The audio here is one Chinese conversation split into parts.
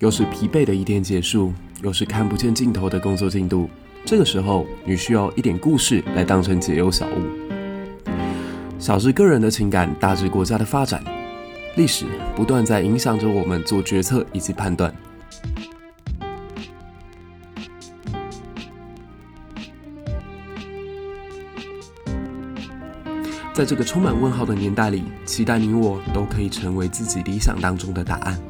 又是疲惫的一天结束，又是看不见尽头的工作进度。这个时候，你需要一点故事来当成解忧小物。小至个人的情感，大至国家的发展，历史不断在影响着我们做决策以及判断。在这个充满问号的年代里，期待你我都可以成为自己理想当中的答案。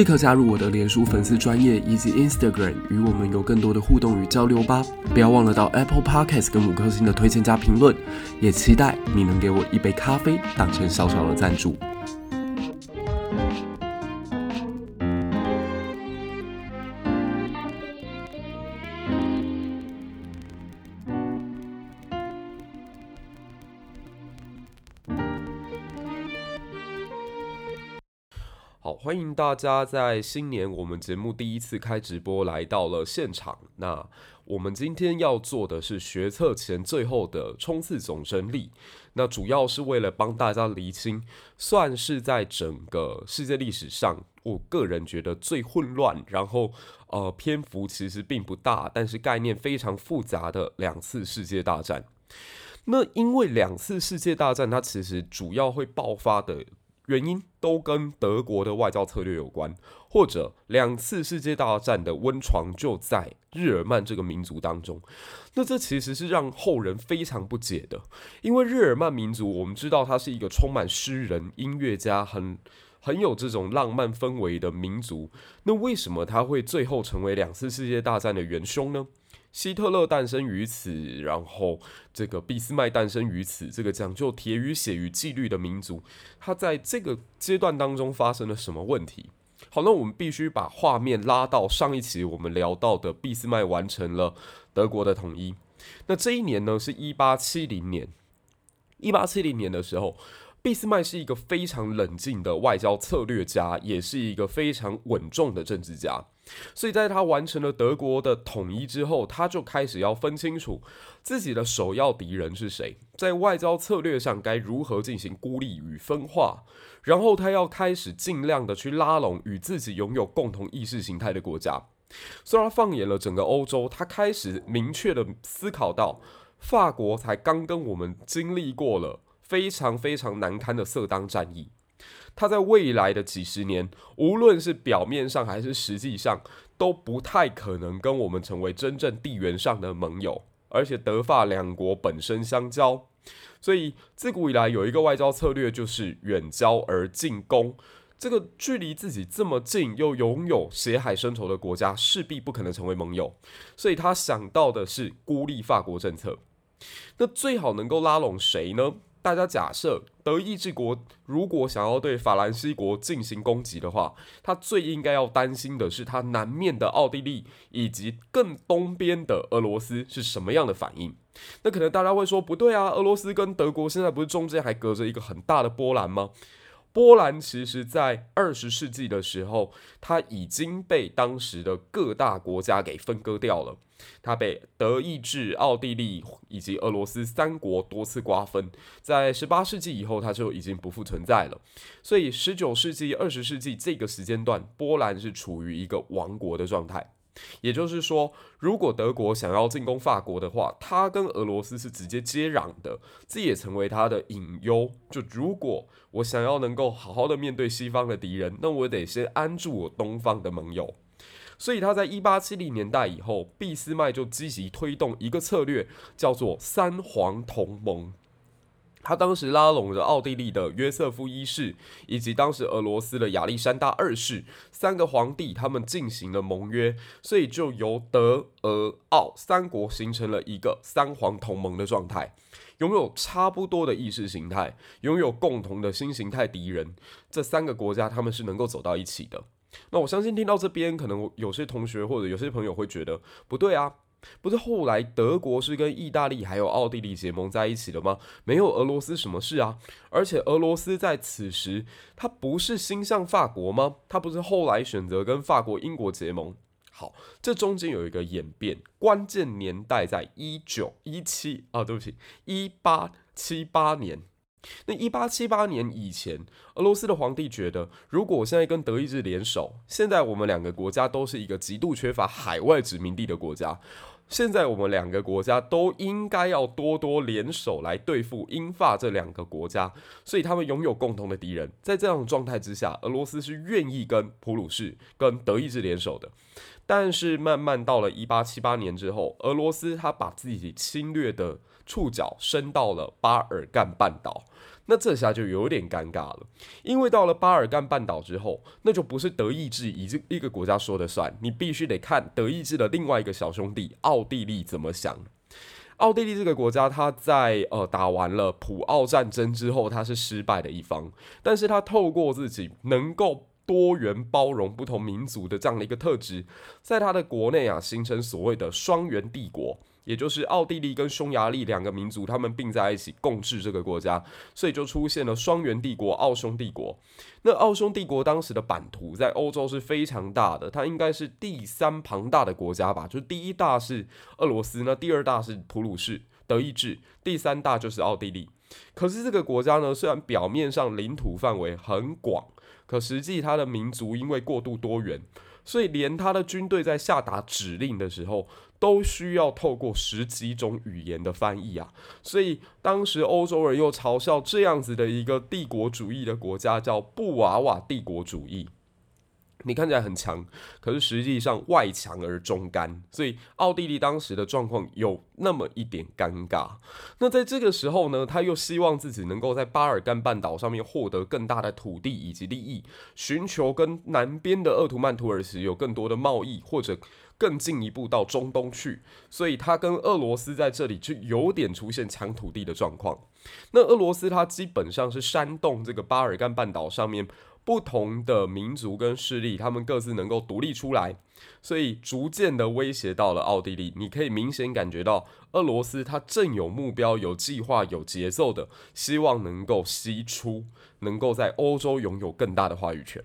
立刻加入我的脸书粉丝专业以及 Instagram，与我们有更多的互动与交流吧！不要忘了到 Apple Podcast 跟五颗星的推荐加评论，也期待你能给我一杯咖啡当成小小的赞助。迎大家在新年我们节目第一次开直播来到了现场。那我们今天要做的是学测前最后的冲刺总整理。那主要是为了帮大家厘清，算是在整个世界历史上，我个人觉得最混乱，然后呃篇幅其实并不大，但是概念非常复杂的两次世界大战。那因为两次世界大战，它其实主要会爆发的。原因都跟德国的外交策略有关，或者两次世界大战的温床就在日耳曼这个民族当中。那这其实是让后人非常不解的，因为日耳曼民族我们知道它是一个充满诗人、音乐家，很很有这种浪漫氛围的民族。那为什么它会最后成为两次世界大战的元凶呢？希特勒诞生于此，然后这个俾斯麦诞生于此。这个讲究铁与血与纪律的民族，它在这个阶段当中发生了什么问题？好，那我们必须把画面拉到上一期我们聊到的俾斯麦完成了德国的统一。那这一年呢，是一八七零年。一八七零年的时候，俾斯麦是一个非常冷静的外交策略家，也是一个非常稳重的政治家。所以，在他完成了德国的统一之后，他就开始要分清楚自己的首要敌人是谁，在外交策略上该如何进行孤立与分化，然后他要开始尽量的去拉拢与自己拥有共同意识形态的国家。虽然放眼了整个欧洲，他开始明确的思考到，法国才刚跟我们经历过了非常非常难堪的色当战役。他在未来的几十年，无论是表面上还是实际上，都不太可能跟我们成为真正地缘上的盟友。而且德法两国本身相交，所以自古以来有一个外交策略，就是远交而近攻。这个距离自己这么近又拥有血海深仇的国家，势必不可能成为盟友。所以他想到的是孤立法国政策。那最好能够拉拢谁呢？大家假设德意志国如果想要对法兰西国进行攻击的话，他最应该要担心的是他南面的奥地利以及更东边的俄罗斯是什么样的反应。那可能大家会说不对啊，俄罗斯跟德国现在不是中间还隔着一个很大的波兰吗？波兰其实，在二十世纪的时候，它已经被当时的各大国家给分割掉了。它被德意志、奥地利以及俄罗斯三国多次瓜分。在十八世纪以后，它就已经不复存在了。所以，十九世纪、二十世纪这个时间段，波兰是处于一个亡国的状态。也就是说，如果德国想要进攻法国的话，它跟俄罗斯是直接接壤的，这也成为它的隐忧。就如果我想要能够好好的面对西方的敌人，那我得先安住我东方的盟友。所以他在一八七零年代以后，俾斯麦就积极推动一个策略，叫做三皇同盟。他当时拉拢着奥地利的约瑟夫一世，以及当时俄罗斯的亚历山大二世三个皇帝，他们进行了盟约，所以就由德、俄、奥三国形成了一个三皇同盟的状态，拥有差不多的意识形态，拥有共同的新形态敌人，这三个国家他们是能够走到一起的。那我相信听到这边，可能有些同学或者有些朋友会觉得不对啊。不是后来德国是跟意大利还有奥地利结盟在一起的吗？没有俄罗斯什么事啊？而且俄罗斯在此时，他不是心向法国吗？他不是后来选择跟法国、英国结盟？好，这中间有一个演变，关键年代在一九一七啊，对不起，一八七八年。那一八七八年以前，俄罗斯的皇帝觉得，如果我现在跟德意志联手，现在我们两个国家都是一个极度缺乏海外殖民地的国家，现在我们两个国家都应该要多多联手来对付英法这两个国家，所以他们拥有共同的敌人。在这样的状态之下，俄罗斯是愿意跟普鲁士、跟德意志联手的。但是慢慢到了一八七八年之后，俄罗斯他把自己侵略的触角伸到了巴尔干半岛。那这下就有点尴尬了，因为到了巴尔干半岛之后，那就不是德意志一一个国家说了算，你必须得看德意志的另外一个小兄弟奥地利怎么想。奥地利这个国家，他在呃打完了普奥战争之后，他是失败的一方，但是他透过自己能够多元包容不同民族的这样的一个特质，在他的国内啊形成所谓的双元帝国。也就是奥地利跟匈牙利两个民族，他们并在一起共治这个国家，所以就出现了双元帝国——奥匈帝国。那奥匈帝国当时的版图在欧洲是非常大的，它应该是第三庞大的国家吧？就是第一大是俄罗斯，那第二大是普鲁士、德意志，第三大就是奥地利。可是这个国家呢，虽然表面上领土范围很广，可实际它的民族因为过度多元，所以连他的军队在下达指令的时候，都需要透过十几种语言的翻译啊，所以当时欧洲人又嘲笑这样子的一个帝国主义的国家叫布娃娃帝国主义。你看起来很强，可是实际上外强而中干，所以奥地利当时的状况有那么一点尴尬。那在这个时候呢，他又希望自己能够在巴尔干半岛上面获得更大的土地以及利益，寻求跟南边的鄂图曼土耳其有更多的贸易或者。更进一步到中东去，所以他跟俄罗斯在这里就有点出现抢土地的状况。那俄罗斯它基本上是煽动这个巴尔干半岛上面不同的民族跟势力，他们各自能够独立出来，所以逐渐的威胁到了奥地利。你可以明显感觉到，俄罗斯它正有目标、有计划、有节奏的，希望能够西出，能够在欧洲拥有更大的话语权。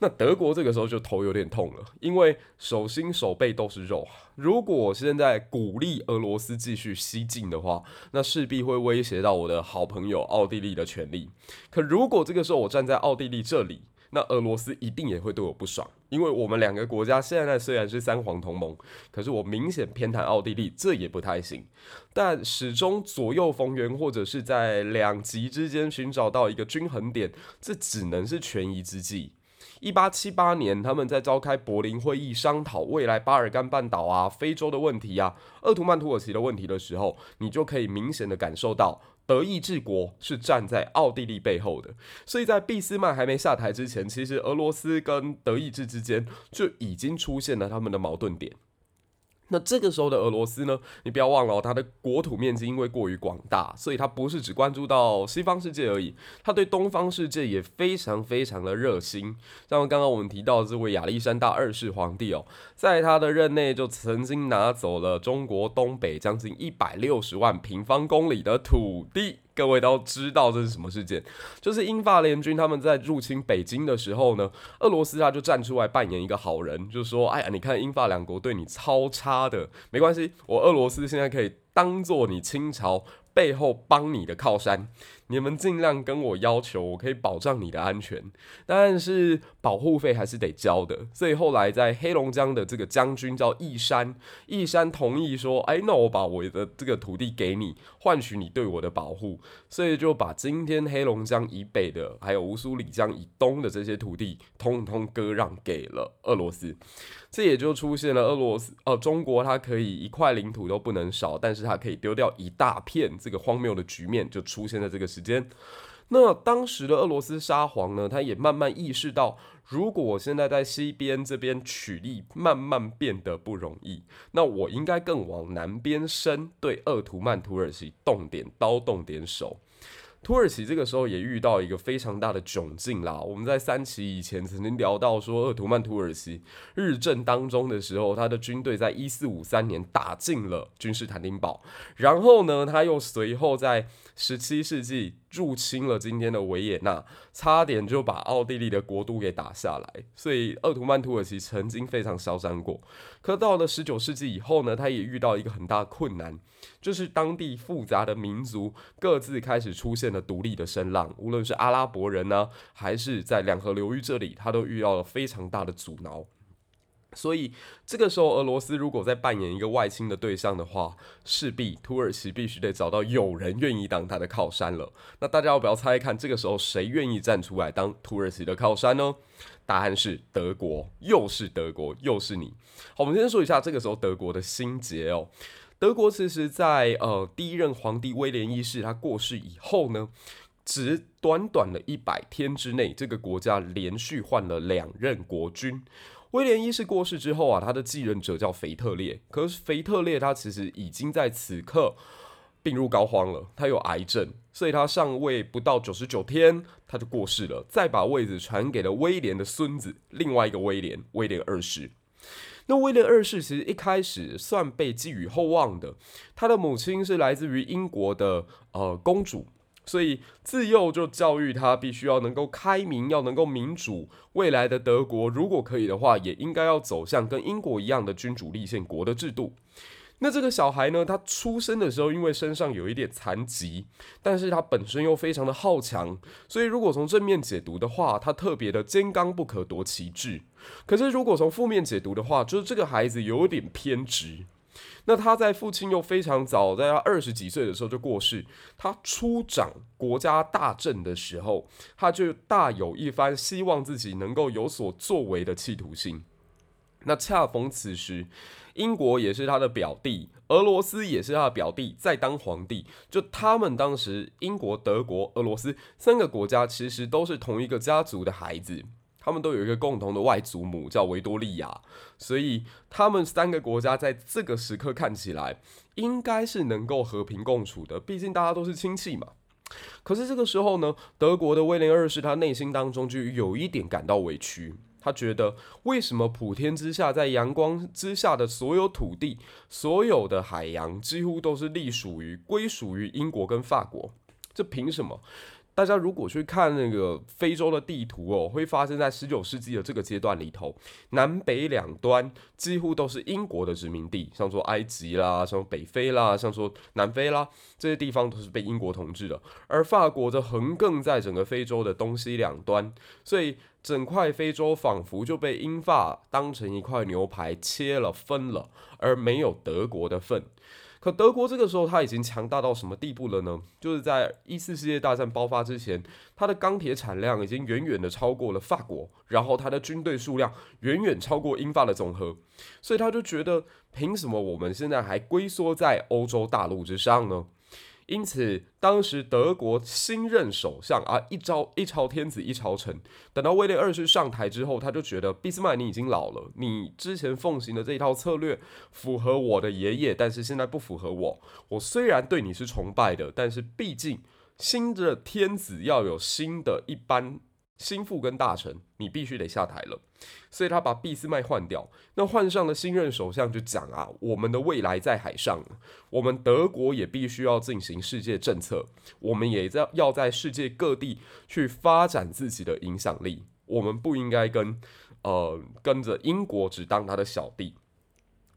那德国这个时候就头有点痛了，因为手心手背都是肉。如果我现在鼓励俄罗斯继续西进的话，那势必会威胁到我的好朋友奥地利的权利。可如果这个时候我站在奥地利这里，那俄罗斯一定也会对我不爽，因为我们两个国家现在虽然是三皇同盟，可是我明显偏袒奥地利，这也不太行。但始终左右逢源，或者是在两极之间寻找到一个均衡点，这只能是权宜之计。一八七八年，他们在召开柏林会议，商讨未来巴尔干半岛啊、非洲的问题啊、鄂图曼土耳其的问题的时候，你就可以明显的感受到，德意志国是站在奥地利背后的。所以在俾斯麦还没下台之前，其实俄罗斯跟德意志之间就已经出现了他们的矛盾点。那这个时候的俄罗斯呢，你不要忘了哦，它的国土面积因为过于广大，所以它不是只关注到西方世界而已，它对东方世界也非常非常的热心。像刚刚我们提到的这位亚历山大二世皇帝哦，在他的任内就曾经拿走了中国东北将近一百六十万平方公里的土地。各位都知道这是什么事件，就是英法联军他们在入侵北京的时候呢，俄罗斯他就站出来扮演一个好人，就说：“哎呀，你看英法两国对你超差的，没关系，我俄罗斯现在可以当做你清朝背后帮你的靠山。”你们尽量跟我要求，我可以保障你的安全，但是保护费还是得交的。所以后来在黑龙江的这个将军叫义山，义山同意说：“哎，那我把我的这个土地给你，换取你对我的保护。”所以就把今天黑龙江以北的，还有乌苏里江以东的这些土地，通通割让给了俄罗斯。这也就出现了俄罗斯，呃，中国它可以一块领土都不能少，但是它可以丢掉一大片，这个荒谬的局面就出现在这个时时间。那当时的俄罗斯沙皇呢，他也慢慢意识到，如果我现在在西边这边取利慢慢变得不容易，那我应该更往南边伸，对鄂图曼土耳其动点刀，动点手。土耳其这个时候也遇到一个非常大的窘境啦。我们在三期以前曾经聊到说，鄂图曼土耳其日正当中的时候，他的军队在一四五三年打进了君士坦丁堡，然后呢，他又随后在十七世纪入侵了今天的维也纳，差点就把奥地利的国都给打下来。所以鄂图曼土耳其曾经非常嚣张过。可到了十九世纪以后呢，他也遇到一个很大困难，就是当地复杂的民族各自开始出现了独立的声浪，无论是阿拉伯人呢，还是在两河流域这里，他都遇到了非常大的阻挠。所以这个时候，俄罗斯如果在扮演一个外侵的对象的话，势必土耳其必须得找到有人愿意当他的靠山了。那大家要不要猜一看，这个时候谁愿意站出来当土耳其的靠山呢？答案是德国，又是德国，又是你。好，我们先说一下这个时候德国的心结哦。德国其实在呃第一任皇帝威廉一世他过世以后呢，只短短的一百天之内，这个国家连续换了两任国君。威廉一世过世之后啊，他的继任者叫腓特烈。可是腓特烈他其实已经在此刻病入膏肓了，他有癌症，所以他上位不到九十九天他就过世了。再把位子传给了威廉的孙子，另外一个威廉，威廉二世。那威廉二世其实一开始算被寄予厚望的，他的母亲是来自于英国的呃公主。所以自幼就教育他，必须要能够开明，要能够民主。未来的德国，如果可以的话，也应该要走向跟英国一样的君主立宪国的制度。那这个小孩呢，他出生的时候，因为身上有一点残疾，但是他本身又非常的好强，所以如果从正面解读的话，他特别的坚刚不可夺其志。可是如果从负面解读的话，就是这个孩子有点偏执。那他在父亲又非常早，在他二十几岁的时候就过世。他初掌国家大政的时候，他就大有一番希望自己能够有所作为的企图心。那恰逢此时，英国也是他的表弟，俄罗斯也是他的表弟，在当皇帝。就他们当时，英国、德国、俄罗斯三个国家其实都是同一个家族的孩子。他们都有一个共同的外祖母，叫维多利亚，所以他们三个国家在这个时刻看起来应该是能够和平共处的，毕竟大家都是亲戚嘛。可是这个时候呢，德国的威廉二世他内心当中就有一点感到委屈，他觉得为什么普天之下，在阳光之下的所有土地、所有的海洋，几乎都是隶属于、归属于英国跟法国？这凭什么？大家如果去看那个非洲的地图哦，会发现在十九世纪的这个阶段里头，南北两端几乎都是英国的殖民地，像说埃及啦，像北非啦，像说南非啦，这些地方都是被英国统治的。而法国则横亘在整个非洲的东西两端，所以整块非洲仿佛就被英法当成一块牛排切了分了，而没有德国的份。可德国这个时候他已经强大到什么地步了呢？就是在一次世界大战爆发之前，它的钢铁产量已经远远的超过了法国，然后它的军队数量远远超过英法的总和，所以他就觉得，凭什么我们现在还龟缩在欧洲大陆之上呢？因此，当时德国新任首相啊，一朝一朝天子一朝臣。等到威廉二世上台之后，他就觉得俾斯麦你已经老了，你之前奉行的这一套策略符合我的爷爷，但是现在不符合我。我虽然对你是崇拜的，但是毕竟新的天子要有新的一般。心腹跟大臣，你必须得下台了，所以他把俾斯麦换掉，那换上了新任首相就讲啊，我们的未来在海上，我们德国也必须要进行世界政策，我们也在要在世界各地去发展自己的影响力，我们不应该跟呃跟着英国只当他的小弟。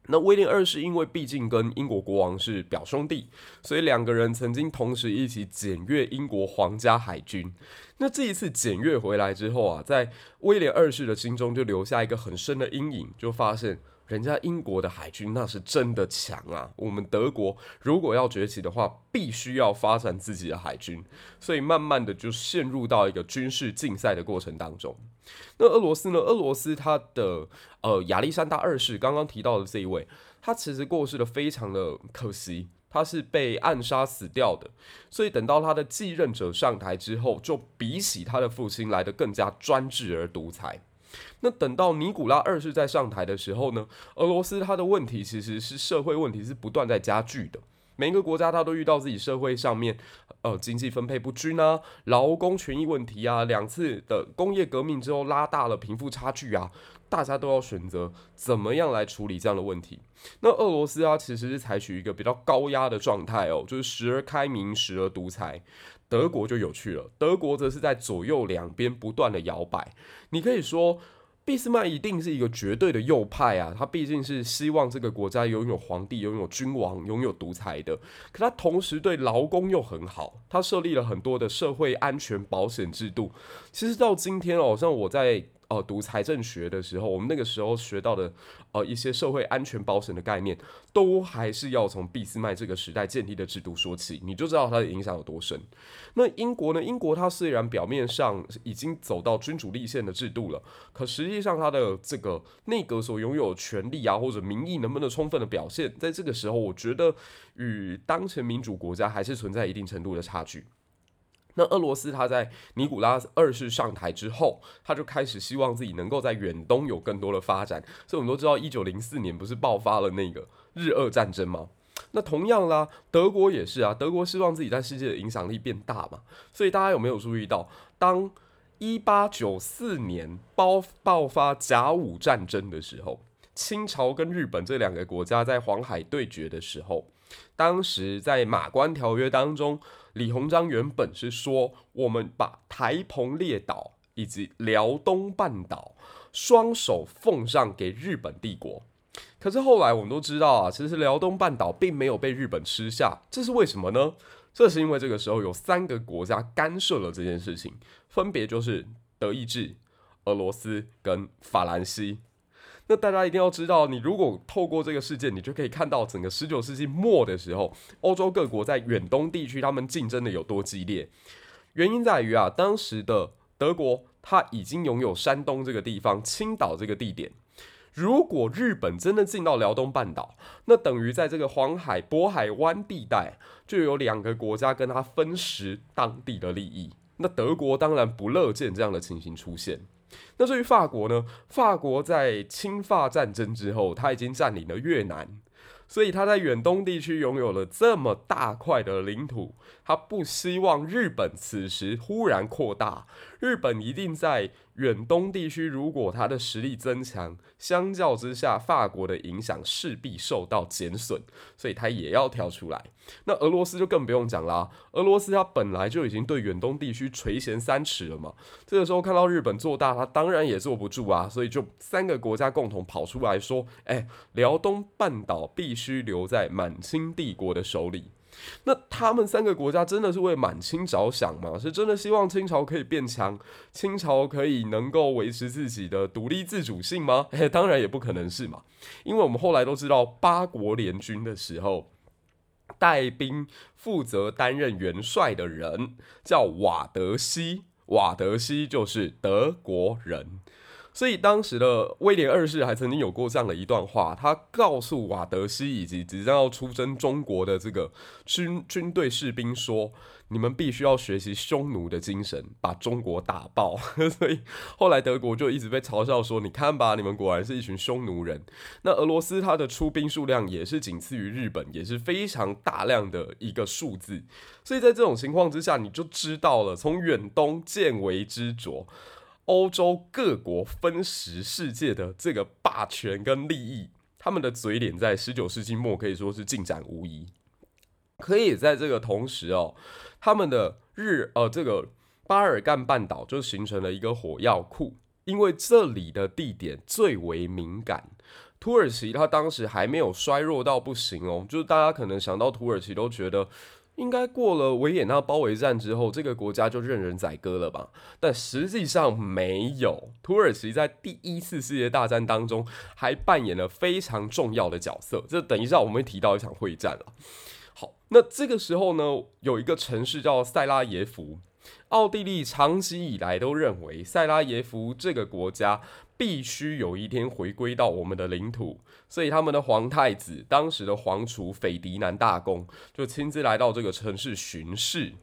那威廉二世因为毕竟跟英国国王是表兄弟，所以两个人曾经同时一起检阅英国皇家海军。那这一次检阅回来之后啊，在威廉二世的心中就留下一个很深的阴影，就发现。人家英国的海军那是真的强啊！我们德国如果要崛起的话，必须要发展自己的海军，所以慢慢的就陷入到一个军事竞赛的过程当中。那俄罗斯呢？俄罗斯他的呃亚历山大二世刚刚提到的这一位，他其实过世的非常的可惜，他是被暗杀死掉的。所以等到他的继任者上台之后，就比起他的父亲来得更加专制而独裁。那等到尼古拉二世在上台的时候呢，俄罗斯它的问题其实是社会问题是不断在加剧的。每一个国家他都遇到自己社会上面，呃，经济分配不均啊，劳工权益问题啊，两次的工业革命之后拉大了贫富差距啊，大家都要选择怎么样来处理这样的问题。那俄罗斯啊，其实是采取一个比较高压的状态哦，就是时而开明，时而独裁。德国就有趣了，德国则是在左右两边不断的摇摆。你可以说，俾斯麦一定是一个绝对的右派啊，他毕竟是希望这个国家拥有皇帝、拥有君王、拥有独裁的。可他同时对劳工又很好，他设立了很多的社会安全保险制度。其实到今天哦，像我在。哦，读财政学的时候，我们那个时候学到的，呃，一些社会安全保险的概念，都还是要从俾斯麦这个时代建立的制度说起，你就知道它的影响有多深。那英国呢？英国它虽然表面上已经走到君主立宪的制度了，可实际上它的这个内阁所拥有权力啊，或者民意能不能充分的表现，在这个时候，我觉得与当前民主国家还是存在一定程度的差距。那俄罗斯他在尼古拉二世上台之后，他就开始希望自己能够在远东有更多的发展。所以我们都知道，一九零四年不是爆发了那个日俄战争吗？那同样啦，德国也是啊，德国希望自己在世界的影响力变大嘛。所以大家有没有注意到，当一八九四年爆爆发甲午战争的时候，清朝跟日本这两个国家在黄海对决的时候，当时在马关条约当中。李鸿章原本是说，我们把台澎列岛以及辽东半岛双手奉上给日本帝国。可是后来我们都知道啊，其实辽东半岛并没有被日本吃下，这是为什么呢？这是因为这个时候有三个国家干涉了这件事情，分别就是德意志、俄罗斯跟法兰西。那大家一定要知道，你如果透过这个事件，你就可以看到整个十九世纪末的时候，欧洲各国在远东地区他们竞争的有多激烈。原因在于啊，当时的德国他已经拥有山东这个地方、青岛这个地点。如果日本真的进到辽东半岛，那等于在这个黄海、渤海湾地带就有两个国家跟他分食当地的利益。那德国当然不乐见这样的情形出现。那至于法国呢？法国在侵法战争之后，他已经占领了越南，所以他在远东地区拥有了这么大块的领土。他不希望日本此时忽然扩大，日本一定在。远东地区，如果它的实力增强，相较之下，法国的影响势必受到减损，所以它也要跳出来。那俄罗斯就更不用讲啦，俄罗斯它本来就已经对远东地区垂涎三尺了嘛，这个时候看到日本做大，它当然也坐不住啊，所以就三个国家共同跑出来说：“哎，辽东半岛必须留在满清帝国的手里。”那他们三个国家真的是为满清着想吗？是真的希望清朝可以变强，清朝可以能够维持自己的独立自主性吗？嘿，当然也不可能是嘛，因为我们后来都知道八国联军的时候，带兵负责担任元帅的人叫瓦德西，瓦德西就是德国人。所以当时的威廉二世还曾经有过这样的一段话，他告诉瓦德西以及即将要出征中国的这个军军队士兵说：“你们必须要学习匈奴的精神，把中国打爆。”所以后来德国就一直被嘲笑说：“你看吧，你们果然是一群匈奴人。”那俄罗斯它的出兵数量也是仅次于日本，也是非常大量的一个数字。所以在这种情况之下，你就知道了，从远东见微知著。欧洲各国分食世界的这个霸权跟利益，他们的嘴脸在十九世纪末可以说是尽展无遗。可以在这个同时哦，他们的日呃这个巴尔干半岛就形成了一个火药库，因为这里的地点最为敏感。土耳其它当时还没有衰弱到不行哦，就是大家可能想到土耳其都觉得。应该过了维也纳包围战之后，这个国家就任人宰割了吧？但实际上没有，土耳其在第一次世界大战当中还扮演了非常重要的角色。这等一下我们会提到一场会战了。好，那这个时候呢，有一个城市叫塞拉耶夫，奥地利长期以来都认为塞拉耶夫这个国家。必须有一天回归到我们的领土，所以他们的皇太子，当时的皇储斐迪南大公，就亲自来到这个城市巡视。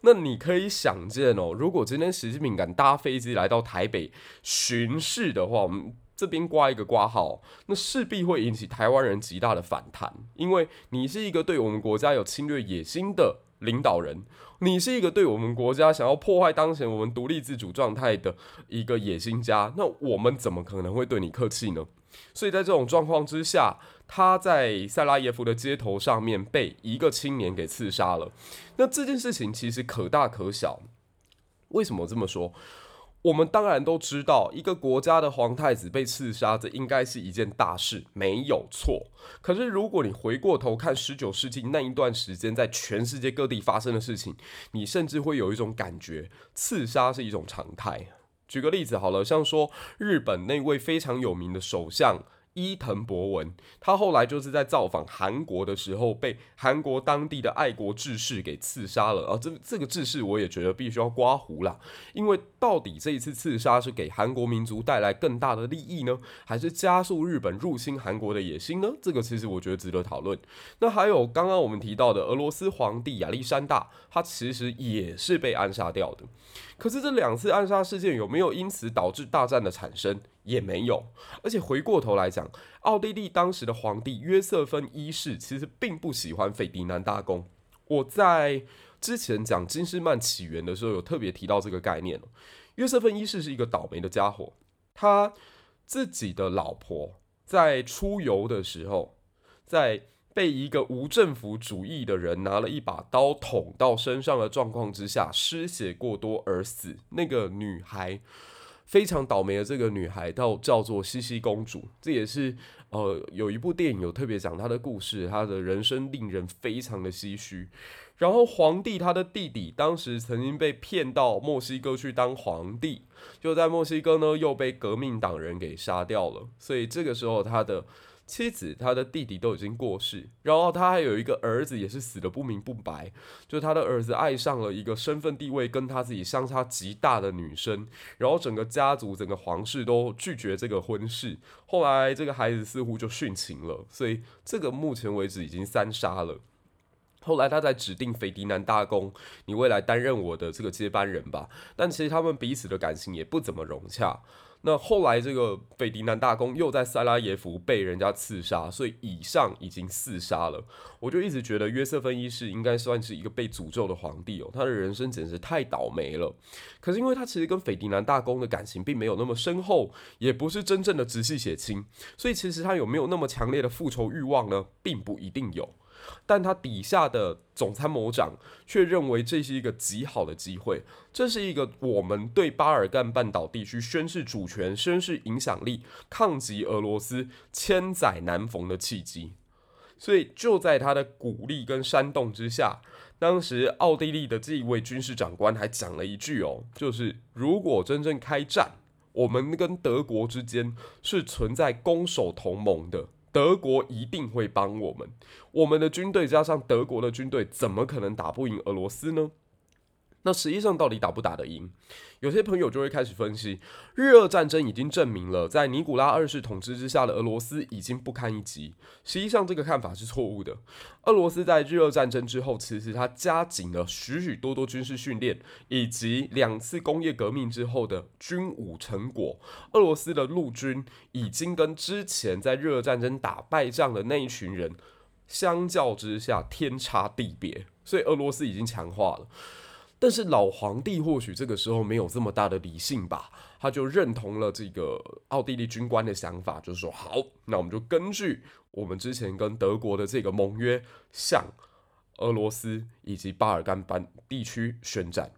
那你可以想见哦，如果今天习近平敢搭飞机来到台北巡视的话，我们这边挂一个挂号，那势必会引起台湾人极大的反弹，因为你是一个对我们国家有侵略野心的领导人，你是一个对我们国家想要破坏当前我们独立自主状态的一个野心家，那我们怎么可能会对你客气呢？所以在这种状况之下，他在塞拉耶夫的街头上面被一个青年给刺杀了。那这件事情其实可大可小，为什么这么说？我们当然都知道，一个国家的皇太子被刺杀，这应该是一件大事，没有错。可是，如果你回过头看十九世纪那一段时间，在全世界各地发生的事情，你甚至会有一种感觉，刺杀是一种常态。举个例子好了，像说日本那位非常有名的首相。伊藤博文，他后来就是在造访韩国的时候，被韩国当地的爱国志士给刺杀了。而这这个志士，我也觉得必须要刮胡啦，因为到底这一次刺杀是给韩国民族带来更大的利益呢，还是加速日本入侵韩国的野心呢？这个其实我觉得值得讨论。那还有刚刚我们提到的俄罗斯皇帝亚历山大，他其实也是被暗杀掉的。可是这两次暗杀事件有没有因此导致大战的产生？也没有。而且回过头来讲，奥地利当时的皇帝约瑟芬一世其实并不喜欢斐迪南大公。我在之前讲金士曼起源的时候有特别提到这个概念。约瑟芬一世是一个倒霉的家伙，他自己的老婆在出游的时候，在被一个无政府主义的人拿了一把刀捅到身上的状况之下，失血过多而死。那个女孩非常倒霉的，这个女孩到叫做茜茜公主。这也是呃有一部电影有特别讲她的故事，她的人生令人非常的唏嘘。然后皇帝他的弟弟当时曾经被骗到墨西哥去当皇帝，就在墨西哥呢又被革命党人给杀掉了。所以这个时候他的。妻子，他的弟弟都已经过世，然后他还有一个儿子，也是死得不明不白。就他的儿子爱上了一个身份地位跟他自己相差极大的女生，然后整个家族、整个皇室都拒绝这个婚事。后来这个孩子似乎就殉情了，所以这个目前为止已经三杀了。后来他在指定斐迪南大公，你未来担任我的这个接班人吧。但其实他们彼此的感情也不怎么融洽。那后来，这个斐迪南大公又在塞拉耶夫被人家刺杀，所以以上已经四杀了。我就一直觉得约瑟芬一世应该算是一个被诅咒的皇帝哦，他的人生简直太倒霉了。可是因为他其实跟斐迪南大公的感情并没有那么深厚，也不是真正的直系血亲，所以其实他有没有那么强烈的复仇欲望呢？并不一定有。但他底下的总参谋长却认为这是一个极好的机会，这是一个我们对巴尔干半岛地区宣示主权、宣示影响力、抗击俄罗斯千载难逢的契机。所以就在他的鼓励跟煽动之下，当时奥地利的这一位军事长官还讲了一句哦，就是如果真正开战，我们跟德国之间是存在攻守同盟的。德国一定会帮我们，我们的军队加上德国的军队，怎么可能打不赢俄罗斯呢？那实际上到底打不打得赢？有些朋友就会开始分析，日俄战争已经证明了，在尼古拉二世统治之下的俄罗斯已经不堪一击。实际上，这个看法是错误的。俄罗斯在日俄战争之后，其实它加紧了许许多多军事训练，以及两次工业革命之后的军武成果。俄罗斯的陆军已经跟之前在日俄战争打败仗的那一群人相较之下天差地别，所以俄罗斯已经强化了。但是老皇帝或许这个时候没有这么大的理性吧，他就认同了这个奥地利军官的想法，就是说好，那我们就根据我们之前跟德国的这个盟约，向俄罗斯以及巴尔干半地区宣战。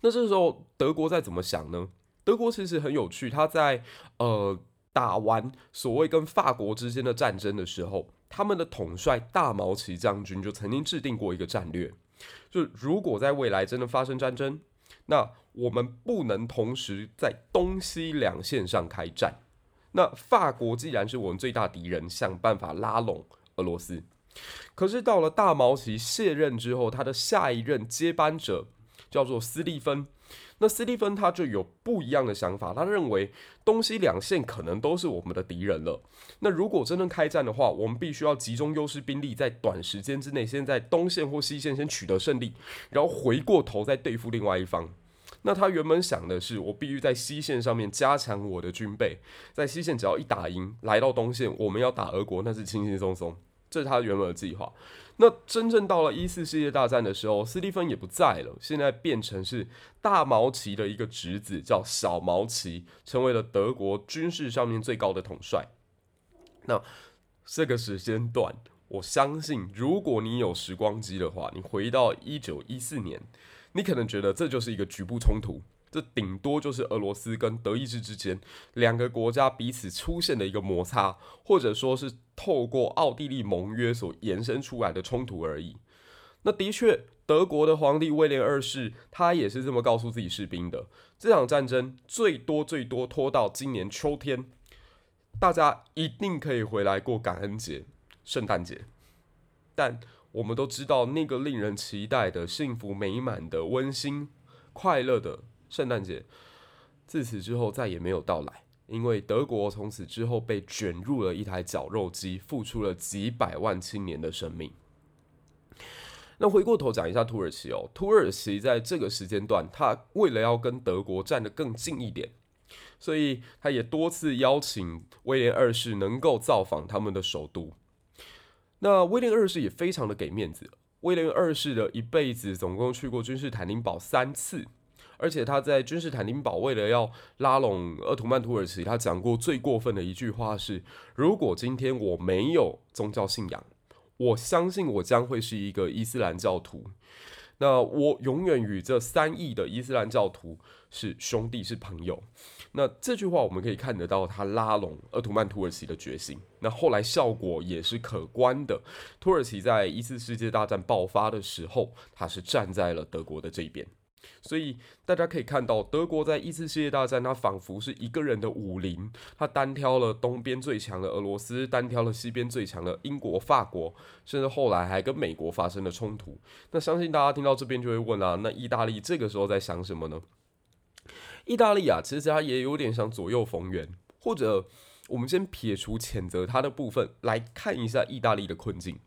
那这时候德国在怎么想呢？德国其实很有趣，他在呃打完所谓跟法国之间的战争的时候，他们的统帅大毛奇将军就曾经制定过一个战略。就如果在未来真的发生战争，那我们不能同时在东西两线上开战。那法国既然是我们最大敌人，想办法拉拢俄罗斯。可是到了大毛奇卸任之后，他的下一任接班者叫做斯蒂芬。那斯蒂芬他就有不一样的想法，他认为东西两线可能都是我们的敌人了。那如果真正开战的话，我们必须要集中优势兵力，在短时间之内先在东线或西线先取得胜利，然后回过头再对付另外一方。那他原本想的是，我必须在西线上面加强我的军备，在西线只要一打赢，来到东线，我们要打俄国，那是轻轻松松。这是他原本的计划。那真正到了一次世界大战的时候，斯蒂芬也不在了，现在变成是大毛奇的一个侄子，叫小毛奇，成为了德国军事上面最高的统帅。那这个时间段，我相信，如果你有时光机的话，你回到一九一四年，你可能觉得这就是一个局部冲突。这顶多就是俄罗斯跟德意志之间两个国家彼此出现的一个摩擦，或者说是透过奥地利盟约所延伸出来的冲突而已。那的确，德国的皇帝威廉二世他也是这么告诉自己士兵的：这场战争最多最多拖到今年秋天，大家一定可以回来过感恩节、圣诞节。但我们都知道，那个令人期待的、幸福美满的、温馨快乐的。圣诞节自此之后再也没有到来，因为德国从此之后被卷入了一台绞肉机，付出了几百万青年的生命。那回过头讲一下土耳其哦，土耳其在这个时间段，他为了要跟德国站得更近一点，所以他也多次邀请威廉二世能够造访他们的首都。那威廉二世也非常的给面子，威廉二世的一辈子总共去过君士坦丁堡三次。而且他在君士坦丁堡为了要拉拢鄂图曼土耳其，他讲过最过分的一句话是：如果今天我没有宗教信仰，我相信我将会是一个伊斯兰教徒。那我永远与这三亿的伊斯兰教徒是兄弟，是朋友。那这句话我们可以看得到他拉拢鄂图曼土耳其的决心。那后来效果也是可观的。土耳其在一次世界大战爆发的时候，他是站在了德国的这边。所以大家可以看到，德国在一次世界大战，它仿佛是一个人的武林，它单挑了东边最强的俄罗斯，单挑了西边最强的英国、法国，甚至后来还跟美国发生了冲突。那相信大家听到这边就会问啊，那意大利这个时候在想什么呢？意大利啊，其实它也有点想左右逢源，或者我们先撇除谴责它的部分，来看一下意大利的困境。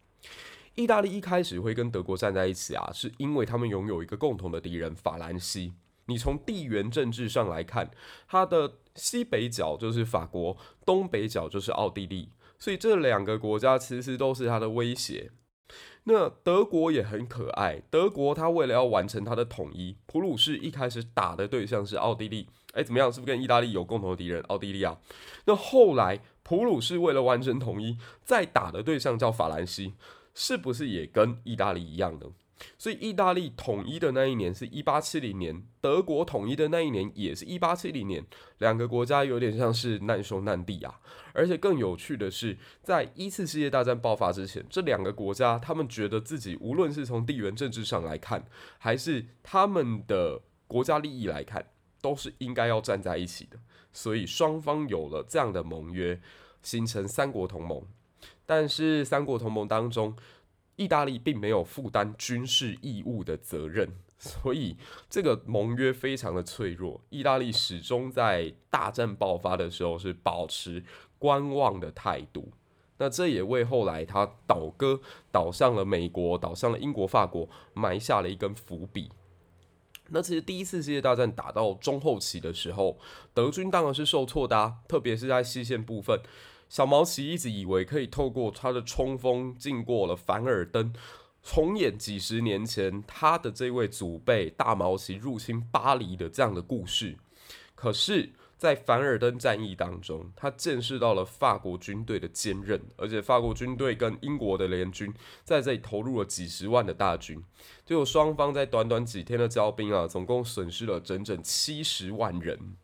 意大利一开始会跟德国站在一起啊，是因为他们拥有一个共同的敌人法兰西。你从地缘政治上来看，它的西北角就是法国，东北角就是奥地利，所以这两个国家其实都是它的威胁。那德国也很可爱，德国它为了要完成它的统一，普鲁士一开始打的对象是奥地利，哎，怎么样？是不是跟意大利有共同的敌人？奥地利啊。那后来普鲁士为了完成统一，再打的对象叫法兰西。是不是也跟意大利一样呢？所以意大利统一的那一年是一八七零年，德国统一的那一年也是一八七零年，两个国家有点像是难兄难弟啊。而且更有趣的是，在一次世界大战爆发之前，这两个国家他们觉得自己无论是从地缘政治上来看，还是他们的国家利益来看，都是应该要站在一起的。所以双方有了这样的盟约，形成三国同盟。但是三国同盟当中，意大利并没有负担军事义务的责任，所以这个盟约非常的脆弱。意大利始终在大战爆发的时候是保持观望的态度。那这也为后来他倒戈，倒向了美国，倒向了英国、法国，埋下了一根伏笔。那其实第一次世界大战打到中后期的时候，德军当然是受挫的啊，特别是在西线部分。小毛奇一直以为可以透过他的冲锋，进过了凡尔登，重演几十年前他的这位祖辈大毛奇入侵巴黎的这样的故事。可是，在凡尔登战役当中，他见识到了法国军队的坚韧，而且法国军队跟英国的联军在这里投入了几十万的大军，结果双方在短短几天的交兵啊，总共损失了整整七十万人。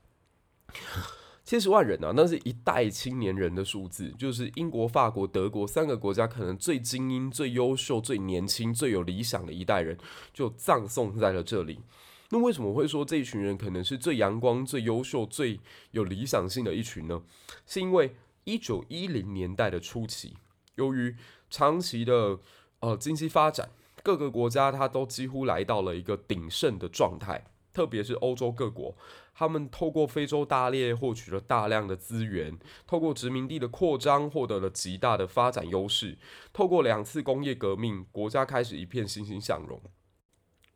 七十万人啊，那是一代青年人的数字，就是英国、法国、德国三个国家可能最精英、最优秀、最年轻、最有理想的一代人，就葬送在了这里。那为什么会说这一群人可能是最阳光、最优秀、最有理想性的一群呢？是因为一九一零年代的初期，由于长期的呃经济发展，各个国家它都几乎来到了一个鼎盛的状态。特别是欧洲各国，他们透过非洲大裂获取了大量的资源，透过殖民地的扩张获得了极大的发展优势，透过两次工业革命，国家开始一片欣欣向荣。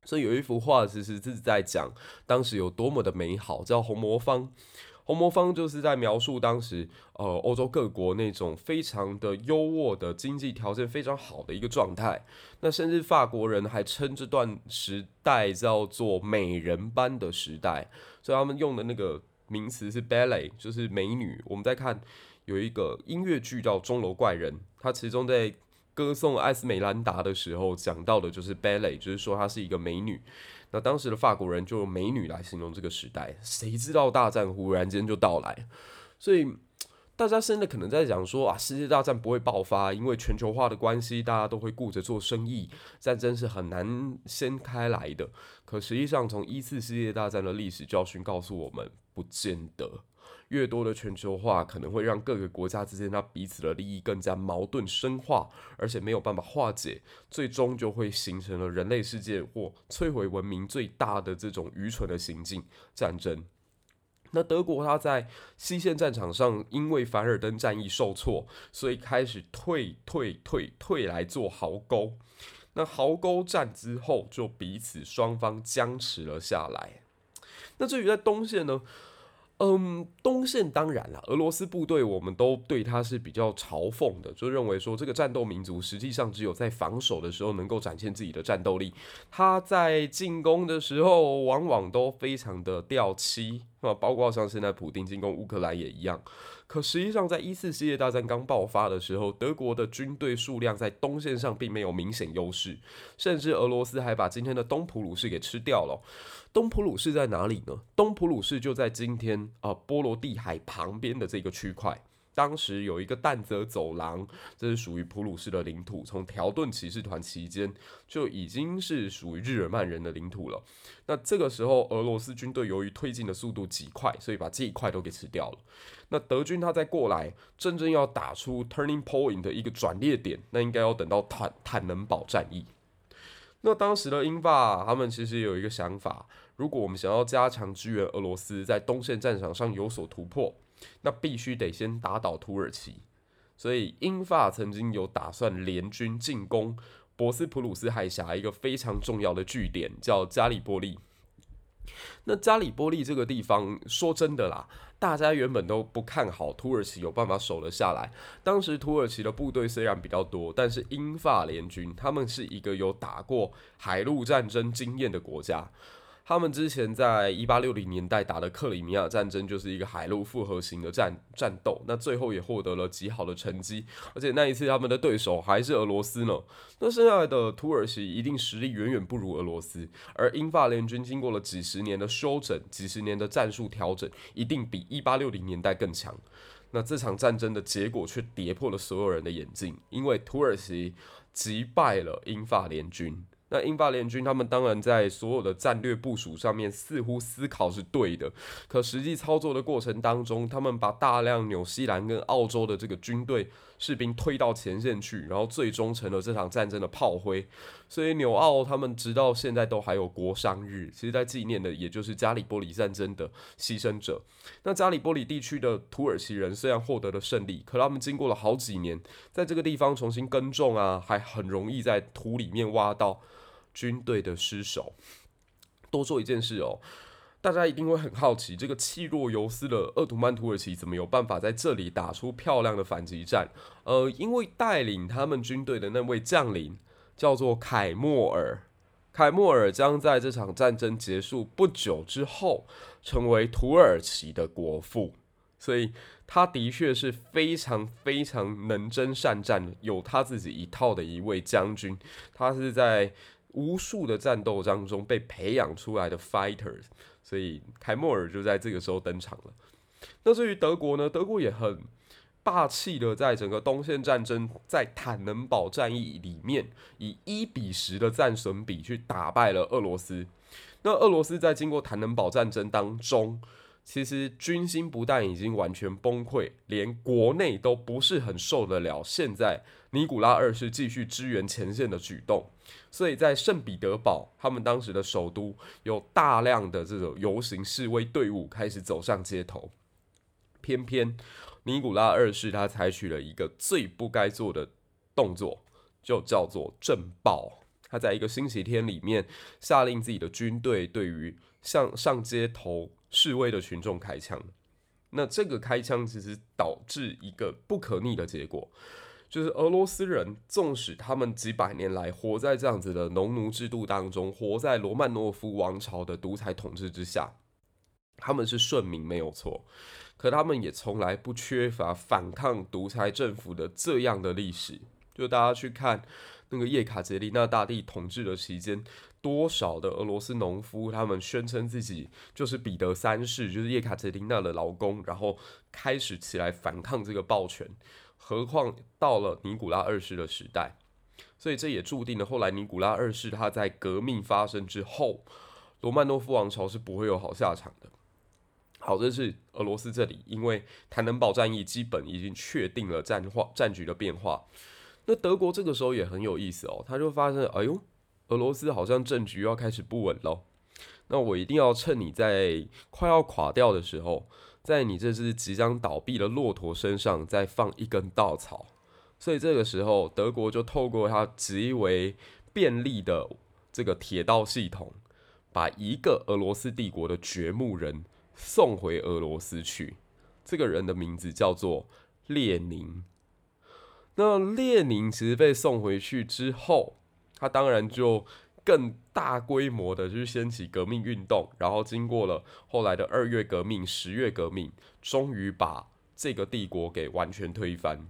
所以有一幅画，其实是在讲当时有多么的美好，叫《红魔方》。红魔方就是在描述当时呃欧洲各国那种非常的优渥的经济条件非常好的一个状态。那甚至法国人还称这段时代叫做“美人般的时代”，所以他们用的那个名词是 “belle”，就是美女。我们在看有一个音乐剧叫《钟楼怪人》，它其中在。歌颂艾斯美兰达的时候，讲到的就是 belle，就是说她是一个美女。那当时的法国人就用美女来形容这个时代。谁知道大战忽然间就到来，所以大家现在可能在讲说啊，世界大战不会爆发，因为全球化的关系，大家都会顾着做生意，战争是很难掀开来的。可实际上，从一次世界大战的历史教训告诉我们，不见得。越多的全球化可能会让各个国家之间它彼此的利益更加矛盾深化，而且没有办法化解，最终就会形成了人类世界或摧毁文明最大的这种愚蠢的行径——战争。那德国它在西线战场上因为凡尔登战役受挫，所以开始退退退退来做壕沟。那壕沟战之后，就彼此双方僵持了下来。那至于在东线呢？嗯，东线当然了，俄罗斯部队我们都对他是比较嘲讽的，就认为说这个战斗民族实际上只有在防守的时候能够展现自己的战斗力，他在进攻的时候往往都非常的掉漆啊，包括像现在普丁进攻乌克兰也一样。可实际上，在一次世界大战刚爆发的时候，德国的军队数量在东线上并没有明显优势，甚至俄罗斯还把今天的东普鲁士给吃掉了。东普鲁士在哪里呢？东普鲁士就在今天啊波罗的海旁边的这个区块。当时有一个但泽走廊，这是属于普鲁士的领土。从条顿骑士团期间就已经是属于日耳曼人的领土了。那这个时候，俄罗斯军队由于推进的速度极快，所以把这一块都给吃掉了。那德军他再过来，真正要打出 turning point 的一个转捩点，那应该要等到坦坦能堡战役。那当时的英法他们其实有一个想法，如果我们想要加强支援俄罗斯，在东线战场上有所突破。那必须得先打倒土耳其，所以英法曾经有打算联军进攻博斯普鲁斯海峡一个非常重要的据点，叫加里波利。那加里波利这个地方，说真的啦，大家原本都不看好土耳其有办法守得下来。当时土耳其的部队虽然比较多，但是英法联军他们是一个有打过海陆战争经验的国家。他们之前在一八六零年代打的克里米亚战争就是一个海陆复合型的战战斗，那最后也获得了极好的成绩，而且那一次他们的对手还是俄罗斯呢。那剩下的土耳其一定实力远远不如俄罗斯，而英法联军经过了几十年的休整，几十年的战术调整，一定比一八六零年代更强。那这场战争的结果却跌破了所有人的眼镜，因为土耳其击败了英法联军。那英法联军他们当然在所有的战略部署上面似乎思考是对的，可实际操作的过程当中，他们把大量纽西兰跟澳洲的这个军队士兵推到前线去，然后最终成了这场战争的炮灰。所以纽澳他们直到现在都还有国殇日，其实在纪念的也就是加里波里战争的牺牲者。那加里波里地区的土耳其人虽然获得了胜利，可他们经过了好几年，在这个地方重新耕种啊，还很容易在土里面挖到。军队的尸首，多做一件事哦，大家一定会很好奇，这个气若游丝的鄂图曼土耳其怎么有办法在这里打出漂亮的反击战？呃，因为带领他们军队的那位将领叫做凯莫尔，凯莫尔将在这场战争结束不久之后成为土耳其的国父，所以他的确是非常非常能征善战，有他自己一套的一位将军，他是在。无数的战斗当中被培养出来的 fighters，所以凯莫尔就在这个时候登场了。那至于德国呢？德国也很霸气的，在整个东线战争，在坦能堡战役里面，以一比十的战损比去打败了俄罗斯。那俄罗斯在经过坦能堡战争当中，其实军心不但已经完全崩溃，连国内都不是很受得了。现在尼古拉二世继续支援前线的举动。所以在圣彼得堡，他们当时的首都有大量的这种游行示威队伍开始走上街头。偏偏尼古拉二世他采取了一个最不该做的动作，就叫做震爆。他在一个星期天里面下令自己的军队对于向上街头示威的群众开枪。那这个开枪其实导致一个不可逆的结果，就是俄罗斯人纵使他们几百年来活在这样子的农奴制度当中，活在罗曼诺夫王朝的独裁统治之下，他们是顺民没有错，可他们也从来不缺乏反抗独裁政府的这样的历史。就大家去看那个叶卡捷琳娜大帝统治的期间。多少的俄罗斯农夫，他们宣称自己就是彼得三世，就是叶卡捷琳娜的老公，然后开始起来反抗这个暴权。何况到了尼古拉二世的时代，所以这也注定了后来尼古拉二世他在革命发生之后，罗曼诺夫王朝是不会有好下场的。好，这是俄罗斯这里，因为坦能堡战役基本已经确定了战化战局的变化。那德国这个时候也很有意思哦，他就发现，哎呦。俄罗斯好像政局要开始不稳喽，那我一定要趁你在快要垮掉的时候，在你这只即将倒闭的骆驼身上再放一根稻草。所以这个时候，德国就透过它极为便利的这个铁道系统，把一个俄罗斯帝国的掘墓人送回俄罗斯去。这个人的名字叫做列宁。那列宁其实被送回去之后，他当然就更大规模的去掀起革命运动，然后经过了后来的二月革命、十月革命，终于把这个帝国给完全推翻。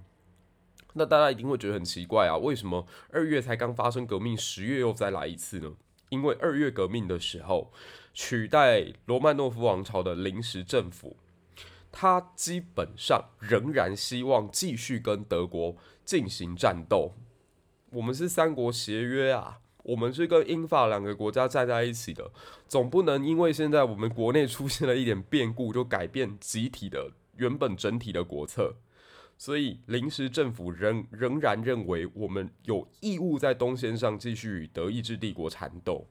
那大家一定会觉得很奇怪啊，为什么二月才刚发生革命，十月又再来一次呢？因为二月革命的时候，取代罗曼诺夫王朝的临时政府，他基本上仍然希望继续跟德国进行战斗。我们是三国协约啊，我们是跟英法两个国家站在一起的，总不能因为现在我们国内出现了一点变故，就改变集体的原本整体的国策。所以临时政府仍仍然认为我们有义务在东线上继续与德意志帝国缠斗。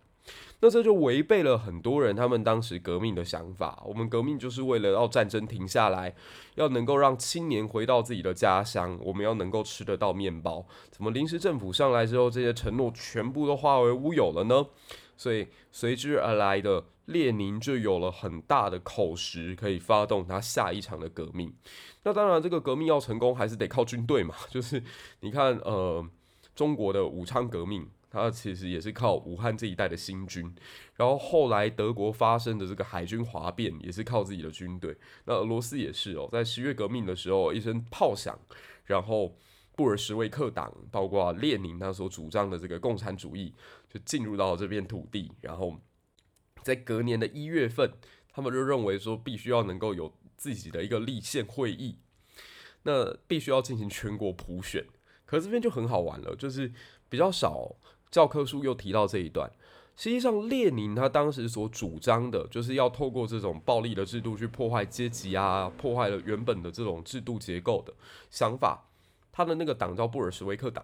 那这就违背了很多人他们当时革命的想法。我们革命就是为了要战争停下来，要能够让青年回到自己的家乡，我们要能够吃得到面包。怎么临时政府上来之后，这些承诺全部都化为乌有了呢？所以随之而来的列宁就有了很大的口实，可以发动他下一场的革命。那当然，这个革命要成功，还是得靠军队嘛。就是你看，呃，中国的武昌革命。他其实也是靠武汉这一带的新军，然后后来德国发生的这个海军哗变，也是靠自己的军队。那俄罗斯也是哦，在十月革命的时候，一声炮响，然后布尔什维克党，包括列宁他所主张的这个共产主义，就进入到这片土地。然后在隔年的一月份，他们就认为说，必须要能够有自己的一个立宪会议，那必须要进行全国普选。可这边就很好玩了，就是比较少。教科书又提到这一段，实际上列宁他当时所主张的，就是要透过这种暴力的制度去破坏阶级啊，破坏了原本的这种制度结构的想法。他的那个党叫布尔什维克党，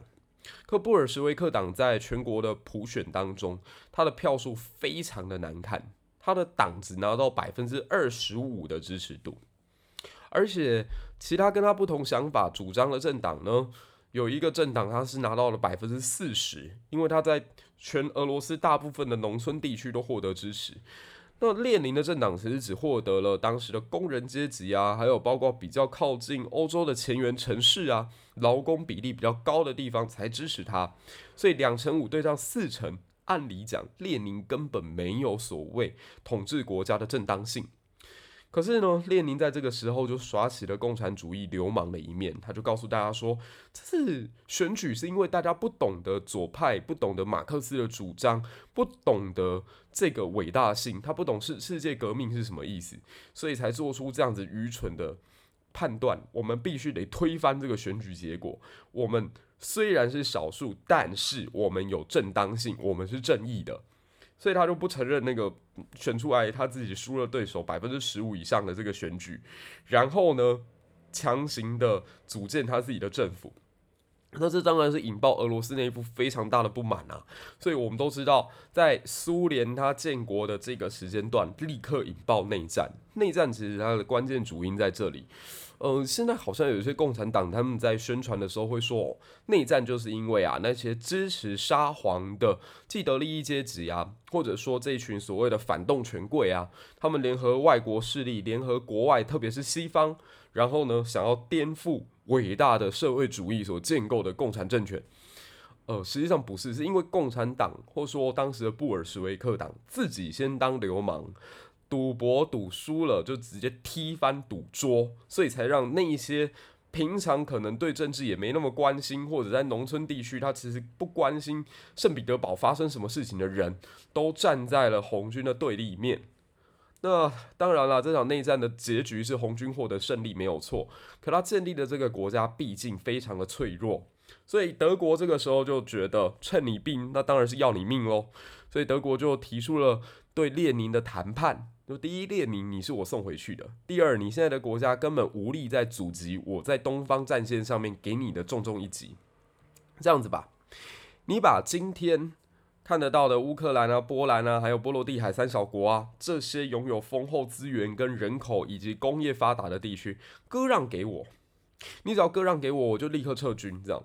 可布尔什维克党在全国的普选当中，他的票数非常的难看，他的党只拿到百分之二十五的支持度，而且其他跟他不同想法主张的政党呢，有一个政党，他是拿到了百分之四十，因为他在全俄罗斯大部分的农村地区都获得支持。那列宁的政党其实只获得了当时的工人阶级啊，还有包括比较靠近欧洲的前沿城市啊，劳工比例比较高的地方才支持他。所以两成五对上四成，按理讲，列宁根本没有所谓统治国家的正当性。可是呢，列宁在这个时候就耍起了共产主义流氓的一面，他就告诉大家说，这次选举是因为大家不懂得左派，不懂得马克思的主张，不懂得这个伟大性，他不懂世世界革命是什么意思，所以才做出这样子愚蠢的判断。我们必须得推翻这个选举结果。我们虽然是少数，但是我们有正当性，我们是正义的。所以他就不承认那个选出来他自己输了对手百分之十五以上的这个选举，然后呢，强行的组建他自己的政府。那这当然是引爆俄罗斯内部非常大的不满啊。所以我们都知道，在苏联它建国的这个时间段，立刻引爆内战。内战其实它的关键主因在这里。呃，现在好像有一些共产党他们在宣传的时候会说，内战就是因为啊那些支持沙皇的既得利益阶级啊，或者说这群所谓的反动权贵啊，他们联合外国势力，联合国外，特别是西方，然后呢想要颠覆伟大的社会主义所建构的共产政权。呃，实际上不是，是因为共产党或说当时的布尔什维克党自己先当流氓。赌博赌输了就直接踢翻赌桌，所以才让那一些平常可能对政治也没那么关心，或者在农村地区他其实不关心圣彼得堡发生什么事情的人，都站在了红军的对立面。那当然了，这场内战的结局是红军获得胜利，没有错。可他建立的这个国家毕竟非常的脆弱，所以德国这个时候就觉得趁你病，那当然是要你命喽。所以德国就提出了对列宁的谈判。就第一，列宁，你是我送回去的；第二，你现在的国家根本无力再阻击我在东方战线上面给你的重重一击。这样子吧，你把今天看得到的乌克兰啊、波兰啊，还有波罗的海三小国啊，这些拥有丰厚资源、跟人口以及工业发达的地区割让给我，你只要割让给我，我就立刻撤军，这样。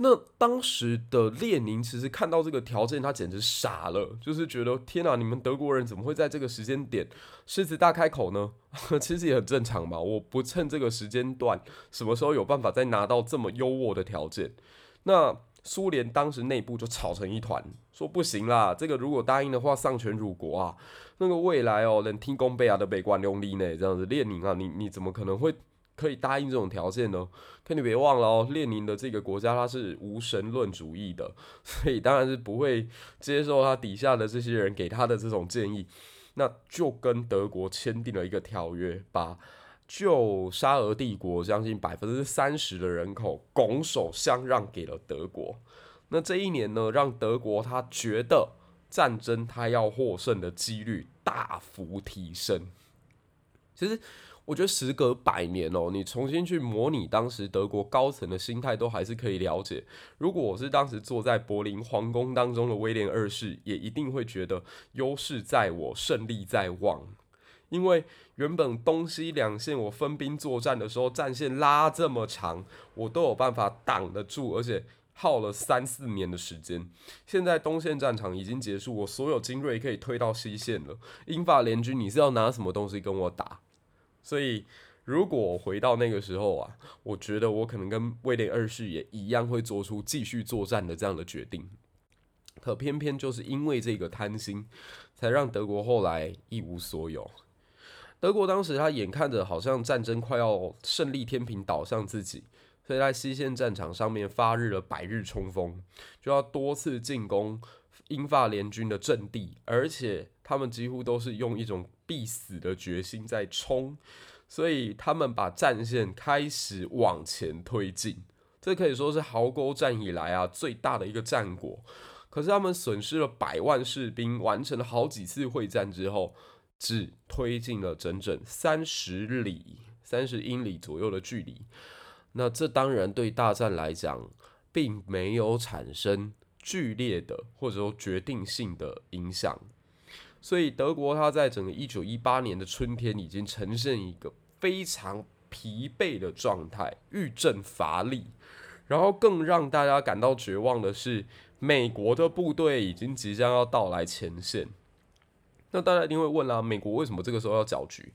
那当时的列宁其实看到这个条件，他简直傻了，就是觉得天哪，你们德国人怎么会在这个时间点狮子大开口呢？其实也很正常嘛，我不趁这个时间段，什么时候有办法再拿到这么优渥的条件？那苏联当时内部就吵成一团，说不行啦，这个如果答应的话，丧权辱国啊，那个未来哦，连天公伯啊都别管用力呢，这样子，列宁啊，你你怎么可能会？可以答应这种条件呢？可你别忘了哦，列宁的这个国家他是无神论主义的，所以当然是不会接受他底下的这些人给他的这种建议。那就跟德国签订了一个条约，把旧沙俄帝国将近百分之三十的人口拱手相让给了德国。那这一年呢，让德国他觉得战争他要获胜的几率大幅提升。其实。我觉得时隔百年哦，你重新去模拟当时德国高层的心态，都还是可以了解。如果我是当时坐在柏林皇宫当中的威廉二世，也一定会觉得优势在我，胜利在望。因为原本东西两线我分兵作战的时候，战线拉这么长，我都有办法挡得住，而且耗了三四年的时间。现在东线战场已经结束，我所有精锐可以推到西线了。英法联军，你是要拿什么东西跟我打？所以，如果回到那个时候啊，我觉得我可能跟威廉二世也一样会做出继续作战的这样的决定。可偏偏就是因为这个贪心，才让德国后来一无所有。德国当时他眼看着好像战争快要胜利天平倒向自己，所以在西线战场上面发日了百日冲锋，就要多次进攻英法联军的阵地，而且他们几乎都是用一种。必死的决心在冲，所以他们把战线开始往前推进。这可以说是壕沟战以来啊最大的一个战果。可是他们损失了百万士兵，完成了好几次会战之后，只推进了整整三十里、三十英里左右的距离。那这当然对大战来讲，并没有产生剧烈的或者说决定性的影响。所以德国，它在整个一九一八年的春天已经呈现一个非常疲惫的状态，郁症乏力。然后更让大家感到绝望的是，美国的部队已经即将要到来前线。那大家一定会问啦，美国为什么这个时候要搅局？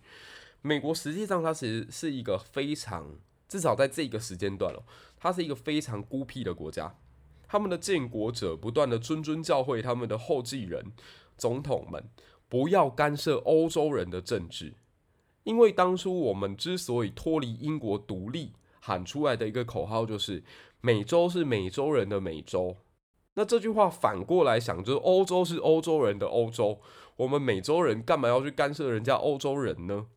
美国实际上它其实是一个非常，至少在这个时间段哦，它是一个非常孤僻的国家。他们的建国者不断的谆谆教诲他们的后继人。总统们不要干涉欧洲人的政治，因为当初我们之所以脱离英国独立，喊出来的一个口号就是“美洲是美洲人的美洲”。那这句话反过来想，就是欧洲是欧洲人的欧洲，我们美洲人干嘛要去干涉人家欧洲人呢？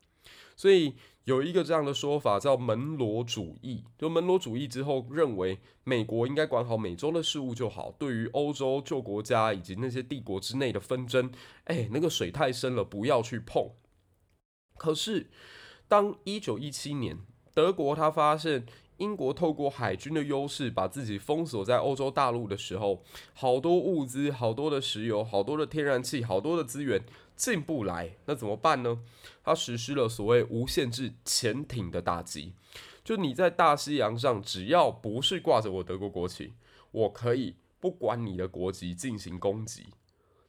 所以。有一个这样的说法叫门罗主义，就门罗主义之后认为美国应该管好美洲的事务就好，对于欧洲旧国家以及那些帝国之内的纷争，哎，那个水太深了，不要去碰。可是，当一九一七年德国他发现英国透过海军的优势，把自己封锁在欧洲大陆的时候，好多物资、好多的石油、好多的天然气、好多的资源进不来，那怎么办呢？他实施了所谓无限制潜艇的打击，就你在大西洋上，只要不是挂着我德国国旗，我可以不管你的国籍进行攻击。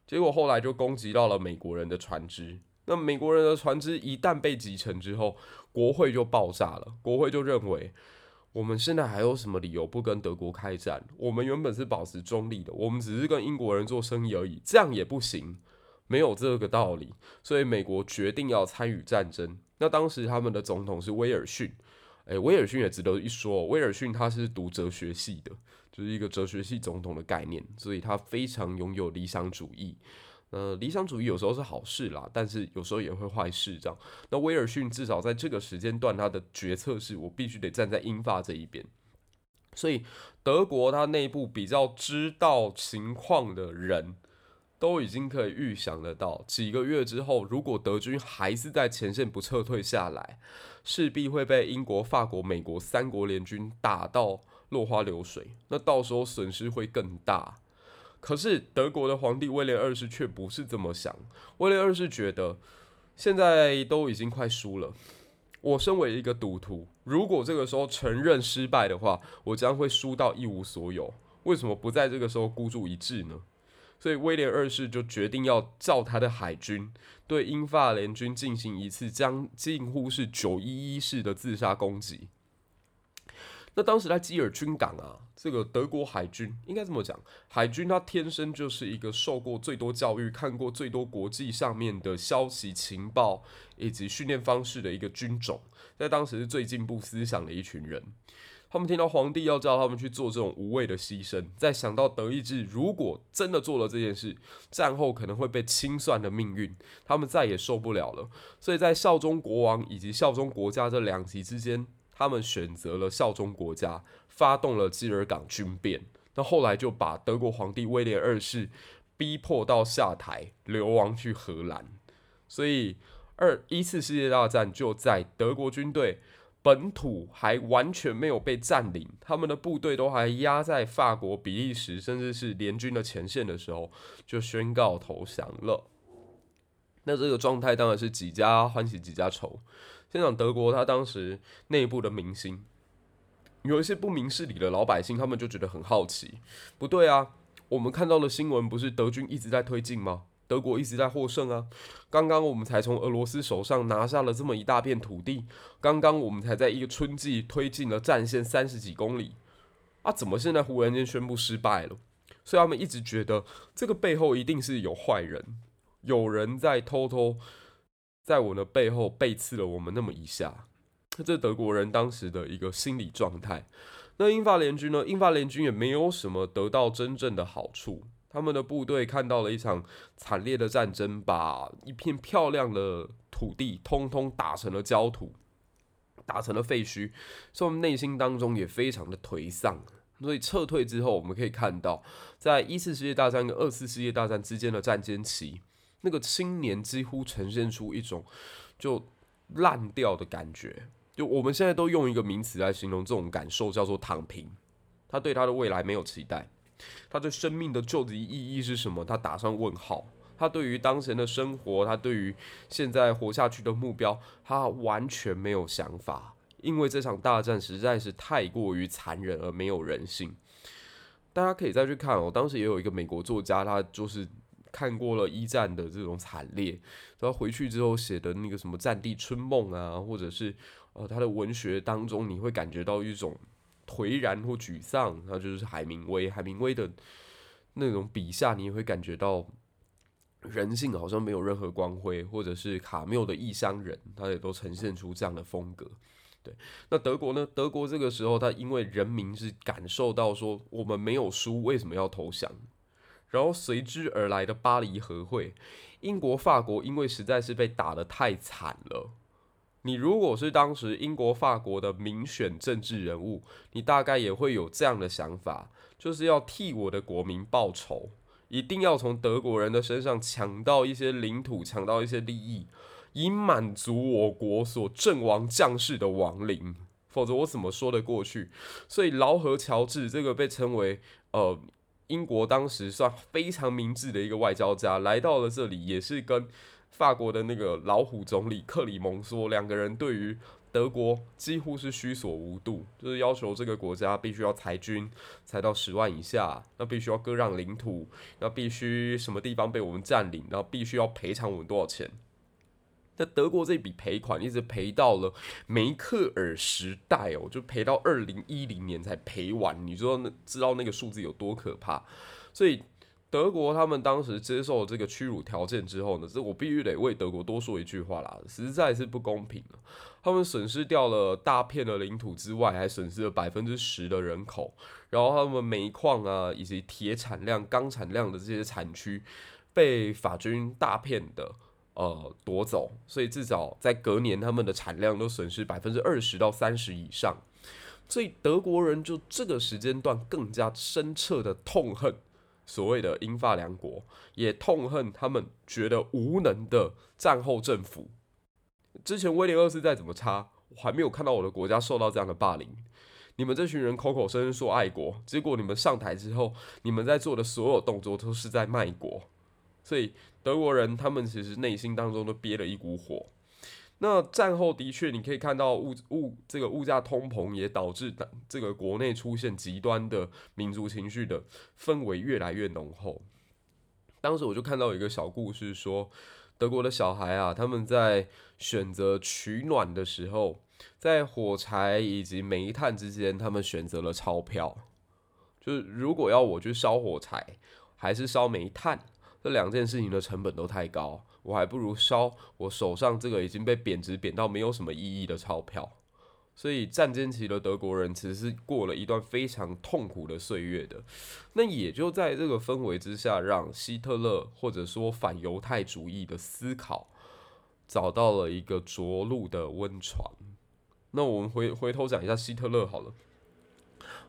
结果后来就攻击到了美国人的船只。那美国人的船只一旦被击沉之后，国会就爆炸了。国会就认为，我们现在还有什么理由不跟德国开战？我们原本是保持中立的，我们只是跟英国人做生意而已，这样也不行，没有这个道理。所以美国决定要参与战争。那当时他们的总统是威尔逊，诶，威尔逊也值得一说。威尔逊他是读哲学系的，就是一个哲学系总统的概念，所以他非常拥有理想主义。呃，理想主义有时候是好事啦，但是有时候也会坏事。这样，那威尔逊至少在这个时间段，他的决策是我必须得站在英法这一边。所以，德国他内部比较知道情况的人，都已经可以预想得到，几个月之后，如果德军还是在前线不撤退下来，势必会被英国、法国、美国三国联军打到落花流水。那到时候损失会更大。可是德国的皇帝威廉二世却不是这么想。威廉二世觉得，现在都已经快输了。我身为一个赌徒，如果这个时候承认失败的话，我将会输到一无所有。为什么不在这个时候孤注一掷呢？所以威廉二世就决定要叫他的海军对英法联军进行一次将近乎是九一一式的自杀攻击。那当时在基尔军港啊，这个德国海军应该这么讲，海军它天生就是一个受过最多教育、看过最多国际上面的消息情报以及训练方式的一个军种，在当时是最进步思想的一群人。他们听到皇帝要叫他们去做这种无谓的牺牲，再想到德意志如果真的做了这件事，战后可能会被清算的命运，他们再也受不了了。所以在效忠国王以及效忠国家这两极之间。他们选择了效忠国家，发动了基尔港军变。那后来就把德国皇帝威廉二世逼迫到下台，流亡去荷兰。所以二一次世界大战就在德国军队本土还完全没有被占领，他们的部队都还压在法国、比利时，甚至是联军的前线的时候，就宣告投降了。那这个状态当然是几家欢喜几家愁。先讲德国，他当时内部的民心，有一些不明事理的老百姓，他们就觉得很好奇。不对啊，我们看到的新闻不是德军一直在推进吗？德国一直在获胜啊！刚刚我们才从俄罗斯手上拿下了这么一大片土地，刚刚我们才在一个春季推进了战线三十几公里，啊，怎么现在忽然间宣布失败了？所以他们一直觉得这个背后一定是有坏人，有人在偷偷。在我的背后背刺了我们那么一下，这德国人当时的一个心理状态。那英法联军呢？英法联军也没有什么得到真正的好处。他们的部队看到了一场惨烈的战争，把一片漂亮的土地通通打成了焦土，打成了废墟，所以我们内心当中也非常的颓丧。所以撤退之后，我们可以看到，在一次世界大战跟二次世界大战之间的战间期。那个青年几乎呈现出一种就烂掉的感觉，就我们现在都用一个名词来形容这种感受，叫做躺平。他对他的未来没有期待，他对生命的究极意义是什么？他打上问号。他对于当前的生活，他对于现在活下去的目标，他完全没有想法，因为这场大战实在是太过于残忍而没有人性。大家可以再去看哦，当时也有一个美国作家，他就是。看过了一战的这种惨烈，然后回去之后写的那个什么《战地春梦》啊，或者是呃他的文学当中，你会感觉到一种颓然或沮丧。那就是海明威，海明威的那种笔下，你也会感觉到人性好像没有任何光辉，或者是卡缪的《异乡人》，他也都呈现出这样的风格。对，那德国呢？德国这个时候，他因为人民是感受到说我们没有输，为什么要投降？然后随之而来的巴黎和会，英国、法国因为实在是被打得太惨了。你如果是当时英国、法国的民选政治人物，你大概也会有这样的想法，就是要替我的国民报仇，一定要从德国人的身上抢到一些领土，抢到一些利益，以满足我国所阵亡将士的亡灵。否则我怎么说得过去？所以劳合乔治这个被称为呃英国当时算非常明智的一个外交家，来到了这里，也是跟法国的那个老虎总理克里蒙梭两个人对于。德国几乎是须索无度，就是要求这个国家必须要裁军，裁到十万以下，那必须要割让领土，那必须什么地方被我们占领，然后必须要赔偿我们多少钱。那德国这笔赔款一直赔到了梅克尔时代哦，就赔到二零一零年才赔完。你说那知道那个数字有多可怕？所以。德国他们当时接受这个屈辱条件之后呢，这我必须得为德国多说一句话啦，实在是不公平。他们损失掉了大片的领土之外，还损失了百分之十的人口，然后他们煤矿啊以及铁产量、钢产量的这些产区被法军大片的呃夺走，所以至少在隔年他们的产量都损失百分之二十到三十以上，所以德国人就这个时间段更加深切的痛恨。所谓的英法两国也痛恨他们觉得无能的战后政府。之前威廉二世再怎么差，我还没有看到我的国家受到这样的霸凌。你们这群人口口声声说爱国，结果你们上台之后，你们在做的所有动作都是在卖国。所以德国人他们其实内心当中都憋了一股火。那战后的确，你可以看到物物这个物价通膨也导致的这个国内出现极端的民族情绪的氛围越来越浓厚。当时我就看到有一个小故事，说德国的小孩啊，他们在选择取暖的时候，在火柴以及煤炭之间，他们选择了钞票。就是如果要我去烧火柴，还是烧煤炭，这两件事情的成本都太高。我还不如烧我手上这个已经被贬值贬到没有什么意义的钞票，所以战争期的德国人其实是过了一段非常痛苦的岁月的。那也就在这个氛围之下，让希特勒或者说反犹太主义的思考找到了一个着陆的温床。那我们回回头讲一下希特勒好了。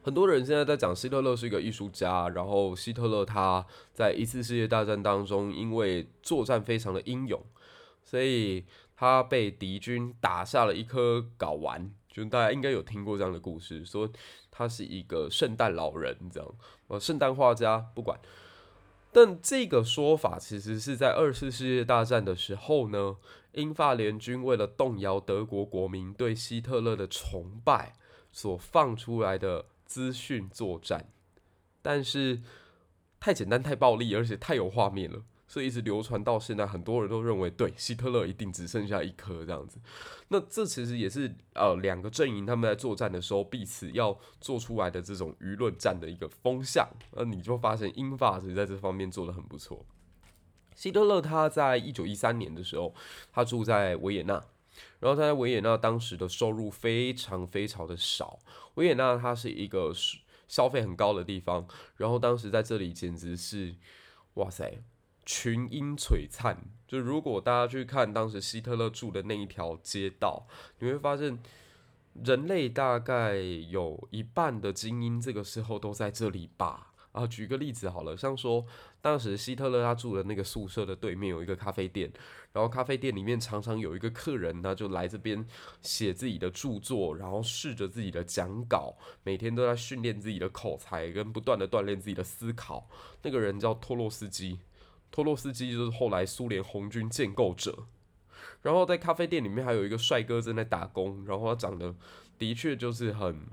很多人现在在讲希特勒是一个艺术家，然后希特勒他在一次世界大战当中因为作战非常的英勇，所以他被敌军打下了一颗睾丸，就大家应该有听过这样的故事，说他是一个圣诞老人这样，呃，圣诞画家不管。但这个说法其实是在二次世界大战的时候呢，英法联军为了动摇德国国民对希特勒的崇拜所放出来的。资讯作战，但是太简单、太暴力，而且太有画面了，所以一直流传到现在。很多人都认为，对希特勒一定只剩下一颗这样子。那这其实也是呃两个阵营他们在作战的时候彼此要做出来的这种舆论战的一个风向。那你就发现英法其实在这方面做得很不错。希特勒他在一九一三年的时候，他住在维也纳。然后他在维也纳当时的收入非常非常的少，维也纳它是一个消费很高的地方，然后当时在这里简直是，哇塞，群英璀璨。就如果大家去看当时希特勒住的那一条街道，你会发现人类大概有一半的精英这个时候都在这里吧。啊，举个例子好了，像说当时希特勒他住的那个宿舍的对面有一个咖啡店，然后咖啡店里面常常有一个客人，他就来这边写自己的著作，然后试着自己的讲稿，每天都在训练自己的口才，跟不断的锻炼自己的思考。那个人叫托洛斯基，托洛斯基就是后来苏联红军建构者。然后在咖啡店里面还有一个帅哥正在打工，然后他长得的确就是很。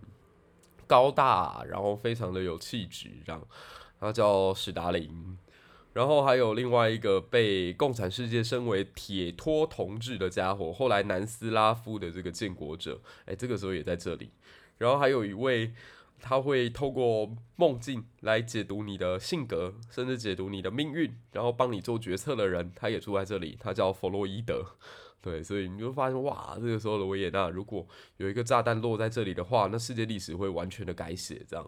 高大，然后非常的有气质，这样，他叫史达林，然后还有另外一个被共产世界称为铁托同志的家伙，后来南斯拉夫的这个建国者，哎，这个时候也在这里，然后还有一位，他会透过梦境来解读你的性格，甚至解读你的命运，然后帮你做决策的人，他也住在这里，他叫弗洛伊德。对，所以你就发现哇，这个时候的维也纳，如果有一个炸弹落在这里的话，那世界历史会完全的改写。这样，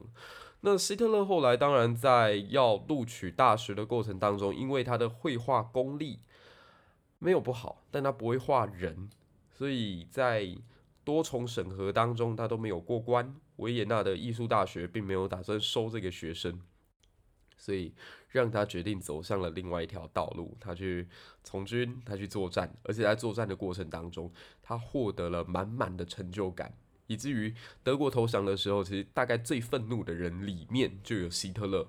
那希特勒后来当然在要录取大学的过程当中，因为他的绘画功力没有不好，但他不会画人，所以在多重审核当中他都没有过关。维也纳的艺术大学并没有打算收这个学生。所以让他决定走向了另外一条道路，他去从军，他去作战，而且在作战的过程当中，他获得了满满的成就感。以至于德国投降的时候，其实大概最愤怒的人里面就有希特勒。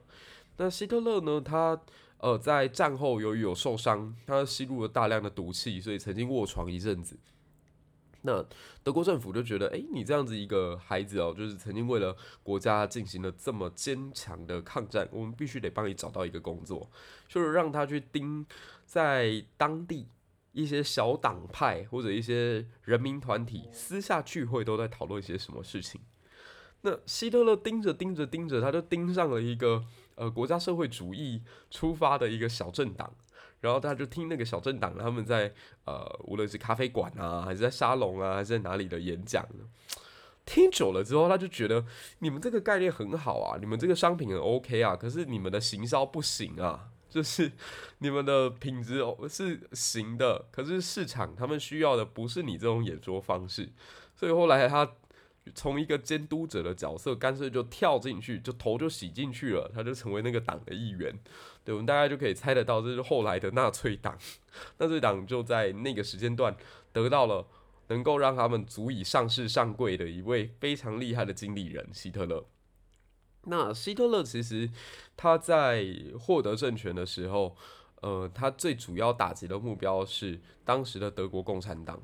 那希特勒呢，他呃在战后由于有受伤，他吸入了大量的毒气，所以曾经卧床一阵子。那德国政府就觉得，哎，你这样子一个孩子哦，就是曾经为了国家进行了这么坚强的抗战，我们必须得帮你找到一个工作，就是让他去盯在当地一些小党派或者一些人民团体私下聚会都在讨论一些什么事情。那希特勒盯着盯着盯着，他就盯上了一个呃国家社会主义出发的一个小政党。然后他就听那个小政党他们在呃，无论是咖啡馆啊，还是在沙龙啊，还是在哪里的演讲，听久了之后，他就觉得你们这个概念很好啊，你们这个商品很 OK 啊，可是你们的行销不行啊，就是你们的品质哦是行的，可是市场他们需要的不是你这种演说方式，所以后来他。从一个监督者的角色，干脆就跳进去，就头就洗进去了，他就成为那个党的一员。对，我们大概就可以猜得到，这是后来的纳粹党。纳粹党就在那个时间段得到了能够让他们足以上市上柜的一位非常厉害的经理人——希特勒。那希特勒其实他在获得政权的时候，呃，他最主要打击的目标是当时的德国共产党。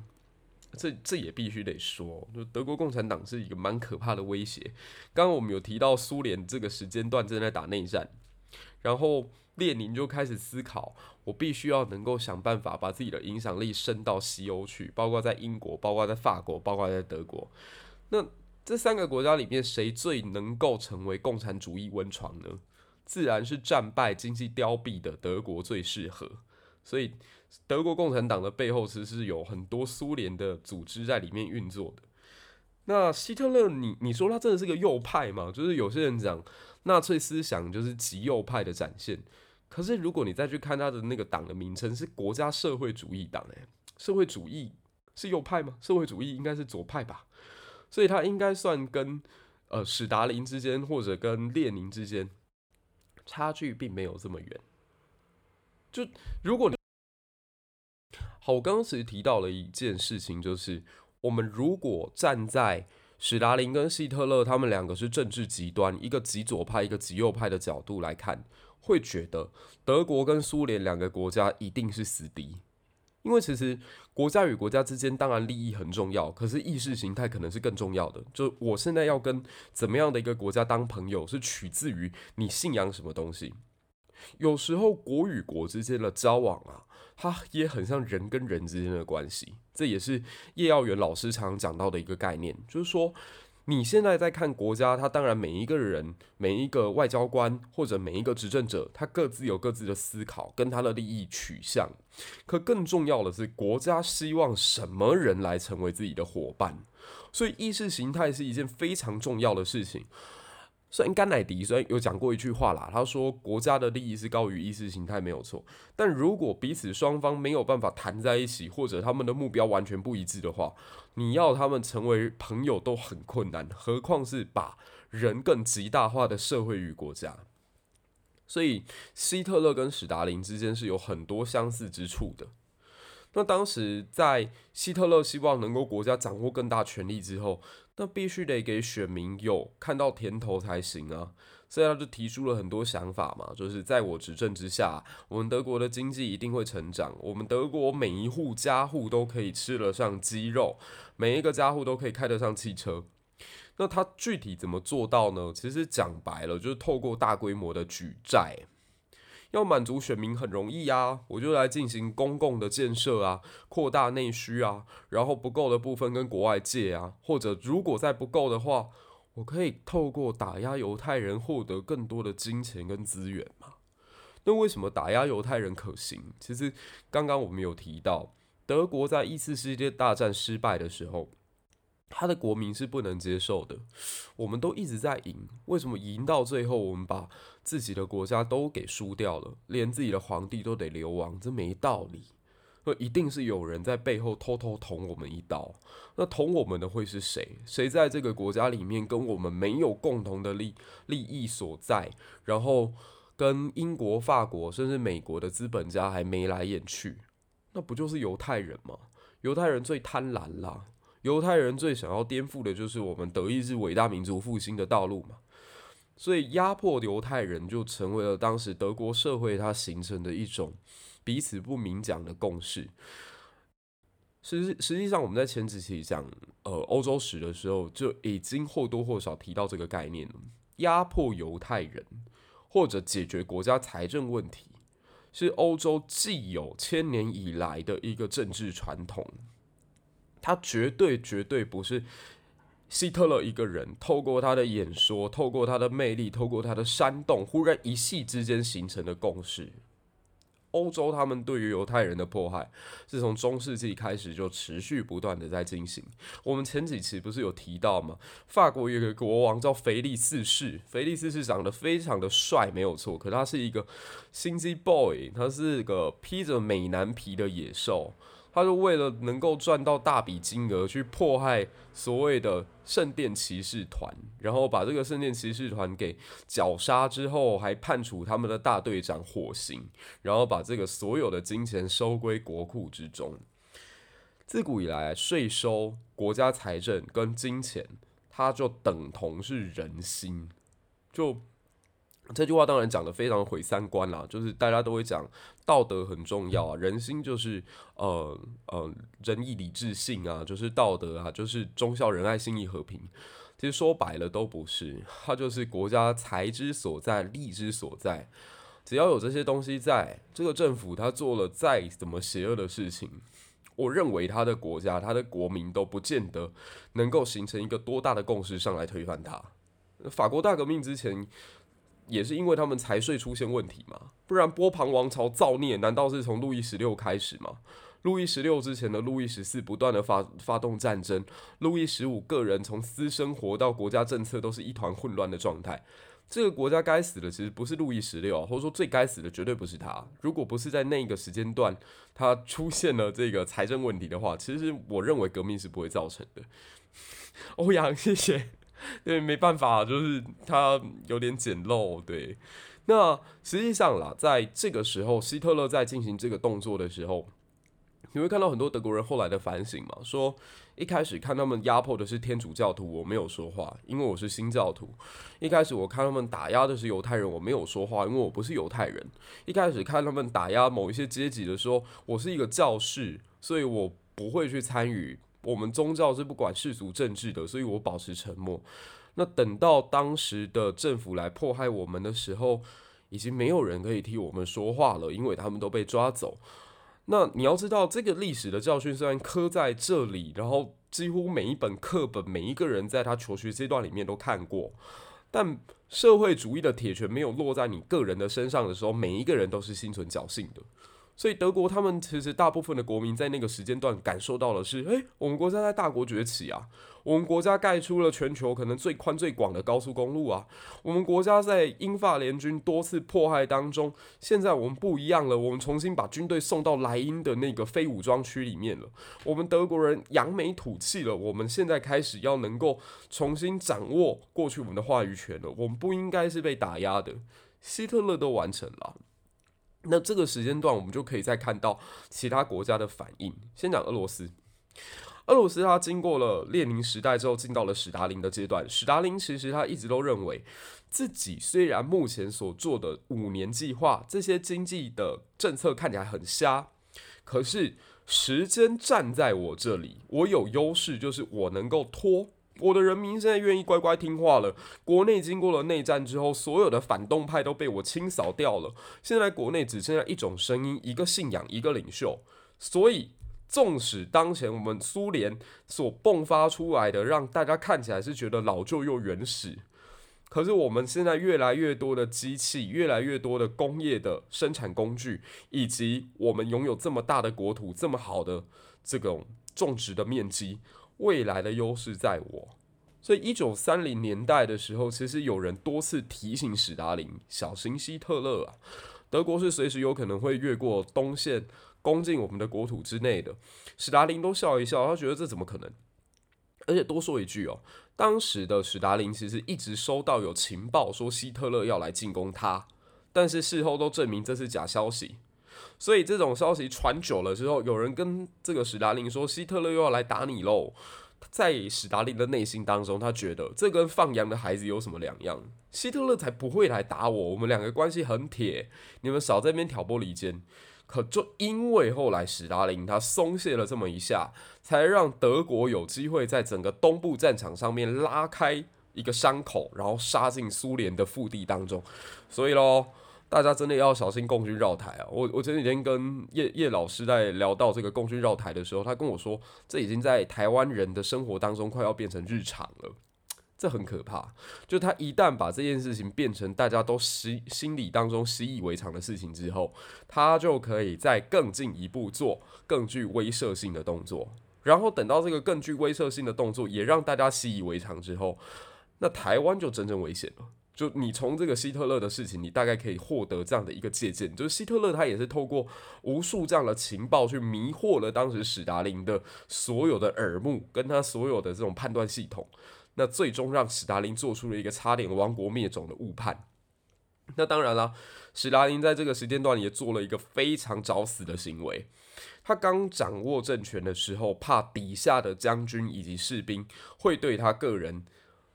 这这也必须得说，就德国共产党是一个蛮可怕的威胁。刚刚我们有提到苏联这个时间段正在打内战，然后列宁就开始思考，我必须要能够想办法把自己的影响力伸到西欧去，包括在英国，包括在法国，包括在德国。那这三个国家里面，谁最能够成为共产主义温床呢？自然是战败、经济凋敝的德国最适合。所以，德国共产党的背后其实是有很多苏联的组织在里面运作的。那希特勒，你你说他真的是个右派吗？就是有些人讲纳粹思想就是极右派的展现。可是如果你再去看他的那个党的名称是国家社会主义党，哎，社会主义是右派吗？社会主义应该是左派吧？所以他应该算跟呃史达林之间或者跟列宁之间差距并没有这么远。就如果你好，我刚刚其实提到了一件事情，就是我们如果站在史达林跟希特勒他们两个是政治极端，一个极左派，一个极右派的角度来看，会觉得德国跟苏联两个国家一定是死敌，因为其实国家与国家之间当然利益很重要，可是意识形态可能是更重要的。就我现在要跟怎么样的一个国家当朋友，是取自于你信仰什么东西。有时候国与国之间的交往啊，它也很像人跟人之间的关系。这也是叶耀元老师常常讲到的一个概念，就是说你现在在看国家，他当然每一个人、每一个外交官或者每一个执政者，他各自有各自的思考跟他的利益取向。可更重要的是，国家希望什么人来成为自己的伙伴？所以意识形态是一件非常重要的事情。虽然甘乃迪虽然有讲过一句话啦，他说国家的利益是高于意识形态没有错，但如果彼此双方没有办法谈在一起，或者他们的目标完全不一致的话，你要他们成为朋友都很困难，何况是把人更极大化的社会与国家。所以希特勒跟史达林之间是有很多相似之处的。那当时在希特勒希望能够国家掌握更大权力之后，那必须得给选民有看到甜头才行啊，所以他就提出了很多想法嘛，就是在我执政之下，我们德国的经济一定会成长，我们德国每一户家户都可以吃得上鸡肉，每一个家户都可以开得上汽车。那他具体怎么做到呢？其实讲白了，就是透过大规模的举债。要满足选民很容易啊，我就来进行公共的建设啊，扩大内需啊，然后不够的部分跟国外借啊，或者如果再不够的话，我可以透过打压犹太人获得更多的金钱跟资源吗。那为什么打压犹太人可行？其实刚刚我们有提到，德国在一次世界大战失败的时候。他的国民是不能接受的。我们都一直在赢，为什么赢到最后，我们把自己的国家都给输掉了，连自己的皇帝都得流亡？这没道理。那一定是有人在背后偷偷捅我们一刀。那捅我们的会是谁？谁在这个国家里面跟我们没有共同的利利益所在？然后跟英国、法国甚至美国的资本家还眉来眼去？那不就是犹太人吗？犹太人最贪婪啦。犹太人最想要颠覆的就是我们德意志伟大民族复兴的道路嘛。所以压迫犹太人就成为了当时德国社会它形成的一种彼此不明讲的共识。实实际上，我们在前几期讲呃欧洲史的时候，就已经或多或少提到这个概念了。压迫犹太人或者解决国家财政问题，是欧洲既有千年以来的一个政治传统。它绝对绝对不是希特勒一个人透过他的演说、透过他的魅力、透过他的煽动，忽然一夕之间形成的共识。欧洲他们对于犹太人的迫害，是从中世纪开始就持续不断的在进行。我们前几期不是有提到吗？法国有个国王叫腓力四世，腓力四世长得非常的帅，没有错。可他是一个心机 boy，他是个披着美男皮的野兽。他就为了能够赚到大笔金额，去迫害所谓的圣殿骑士团，然后把这个圣殿骑士团给绞杀之后，还判处他们的大队长火刑，然后把这个所有的金钱收归国库之中。自古以来，税收、国家财政跟金钱，它就等同是人心，就。这句话当然讲得非常毁三观啦，就是大家都会讲道德很重要啊，人心就是呃呃仁义礼智信啊，就是道德啊，就是忠孝仁爱信义和平。其实说白了都不是，它就是国家财之所在，利之所在。只要有这些东西在，这个政府他做了再怎么邪恶的事情，我认为他的国家、他的国民都不见得能够形成一个多大的共识上来推翻他。法国大革命之前。也是因为他们财税出现问题嘛，不然波旁王朝造孽难道是从路易十六开始吗？路易十六之前的路易十四不断的发发动战争，路易十五个人从私生活到国家政策都是一团混乱的状态。这个国家该死的其实不是路易十六，或者说最该死的绝对不是他。如果不是在那个时间段他出现了这个财政问题的话，其实我认为革命是不会造成的。欧阳，谢谢。对，没办法，就是他有点简陋。对，那实际上啦，在这个时候，希特勒在进行这个动作的时候，你会看到很多德国人后来的反省嘛，说一开始看他们压迫的是天主教徒，我没有说话，因为我是新教徒；一开始我看他们打压的是犹太人，我没有说话，因为我不是犹太人；一开始看他们打压某一些阶级的时候，我是一个教士，所以我不会去参与。我们宗教是不管世俗政治的，所以我保持沉默。那等到当时的政府来迫害我们的时候，已经没有人可以替我们说话了，因为他们都被抓走。那你要知道，这个历史的教训虽然刻在这里，然后几乎每一本课本、每一个人在他求学阶段里面都看过，但社会主义的铁拳没有落在你个人的身上的时候，每一个人都是心存侥幸的。所以德国他们其实大部分的国民在那个时间段感受到的是，诶，我们国家在大国崛起啊，我们国家盖出了全球可能最宽最广的高速公路啊，我们国家在英法联军多次迫害当中，现在我们不一样了，我们重新把军队送到莱茵的那个非武装区里面了，我们德国人扬眉吐气了，我们现在开始要能够重新掌握过去我们的话语权了，我们不应该是被打压的，希特勒都完成了。那这个时间段，我们就可以再看到其他国家的反应。先讲俄罗斯，俄罗斯它经过了列宁时代之后，进到了史达林的阶段。史达林其实他一直都认为，自己虽然目前所做的五年计划这些经济的政策看起来很瞎，可是时间站在我这里，我有优势，就是我能够拖。我的人民现在愿意乖乖听话了。国内经过了内战之后，所有的反动派都被我清扫掉了。现在国内只剩下一种声音、一个信仰、一个领袖。所以，纵使当前我们苏联所迸发出来的，让大家看起来是觉得老旧又原始，可是我们现在越来越多的机器、越来越多的工业的生产工具，以及我们拥有这么大的国土、这么好的这种种植的面积。未来的优势在我，所以一九三零年代的时候，其实有人多次提醒史达林小心希特勒啊，德国是随时有可能会越过东线攻进我们的国土之内的。史达林都笑一笑，他觉得这怎么可能？而且多说一句哦，当时的史达林其实一直收到有情报说希特勒要来进攻他，但是事后都证明这是假消息。所以这种消息传久了之后，有人跟这个史达林说希特勒又要来打你喽，在史达林的内心当中，他觉得这跟放羊的孩子有什么两样？希特勒才不会来打我，我们两个关系很铁，你们少在那边挑拨离间。可就因为后来史达林他松懈了这么一下，才让德国有机会在整个东部战场上面拉开一个伤口，然后杀进苏联的腹地当中。所以喽，大家真的要小心共军绕台啊！我我前几天跟叶叶老师在聊到这个共军绕台的时候，他跟我说，这已经在台湾人的生活当中快要变成日常了。这很可怕，就他一旦把这件事情变成大家都习心理当中习以为常的事情之后，他就可以再更进一步做更具威慑性的动作，然后等到这个更具威慑性的动作也让大家习以为常之后，那台湾就真正危险了。就你从这个希特勒的事情，你大概可以获得这样的一个借鉴，就是希特勒他也是透过无数这样的情报去迷惑了当时史达林的所有的耳目，跟他所有的这种判断系统。那最终让史达林做出了一个差点亡国灭种的误判。那当然了，史达林在这个时间段也做了一个非常找死的行为。他刚掌握政权的时候，怕底下的将军以及士兵会对他个人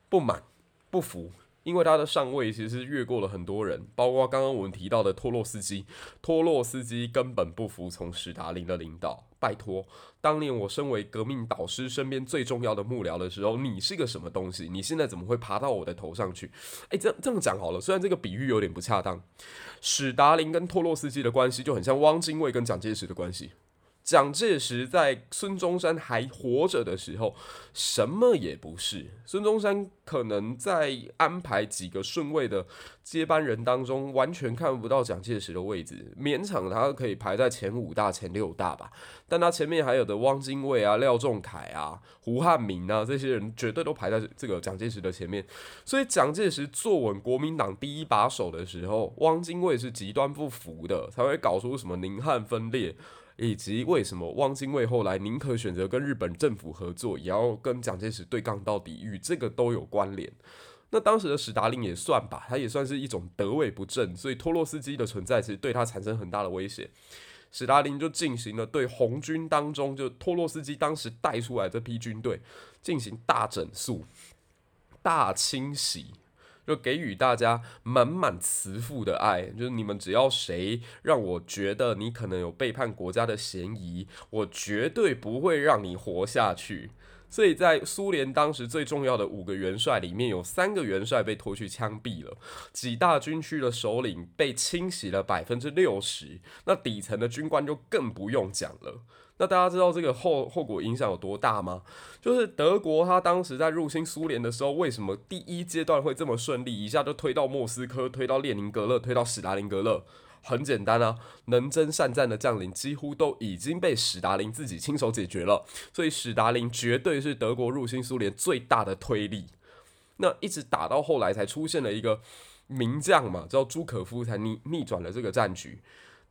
不满、不服。因为他的上位其实越过了很多人，包括刚刚我们提到的托洛斯基。托洛斯基根本不服从史达林的领导。拜托，当年我身为革命导师身边最重要的幕僚的时候，你是个什么东西？你现在怎么会爬到我的头上去？诶，这这么讲好了，虽然这个比喻有点不恰当，史达林跟托洛斯基的关系就很像汪精卫跟蒋介石的关系。蒋介石在孙中山还活着的时候，什么也不是。孙中山可能在安排几个顺位的接班人当中，完全看不到蒋介石的位置，勉强他可以排在前五大、前六大吧。但他前面还有的汪精卫啊、廖仲恺啊、胡汉民啊，这些人绝对都排在这个蒋介石的前面。所以蒋介石坐稳国民党第一把手的时候，汪精卫是极端不服的，才会搞出什么宁汉分裂。以及为什么汪精卫后来宁可选择跟日本政府合作，也要跟蒋介石对杠到底，与这个都有关联。那当时的史达林也算吧，他也算是一种得位不正，所以托洛斯基的存在其实对他产生很大的威胁。史达林就进行了对红军当中就托洛斯基当时带出来这批军队进行大整肃、大清洗。就给予大家满满慈父的爱，就是你们只要谁让我觉得你可能有背叛国家的嫌疑，我绝对不会让你活下去。所以在苏联当时最重要的五个元帅里面，有三个元帅被拖去枪毙了，几大军区的首领被清洗了百分之六十，那底层的军官就更不用讲了。那大家知道这个后后果影响有多大吗？就是德国他当时在入侵苏联的时候，为什么第一阶段会这么顺利，一下就推到莫斯科，推到列宁格勒，推到史达林格勒？很简单啊，能征善战的将领几乎都已经被史达林自己亲手解决了，所以史达林绝对是德国入侵苏联最大的推力。那一直打到后来才出现了一个名将嘛，叫朱可夫，才逆逆转了这个战局。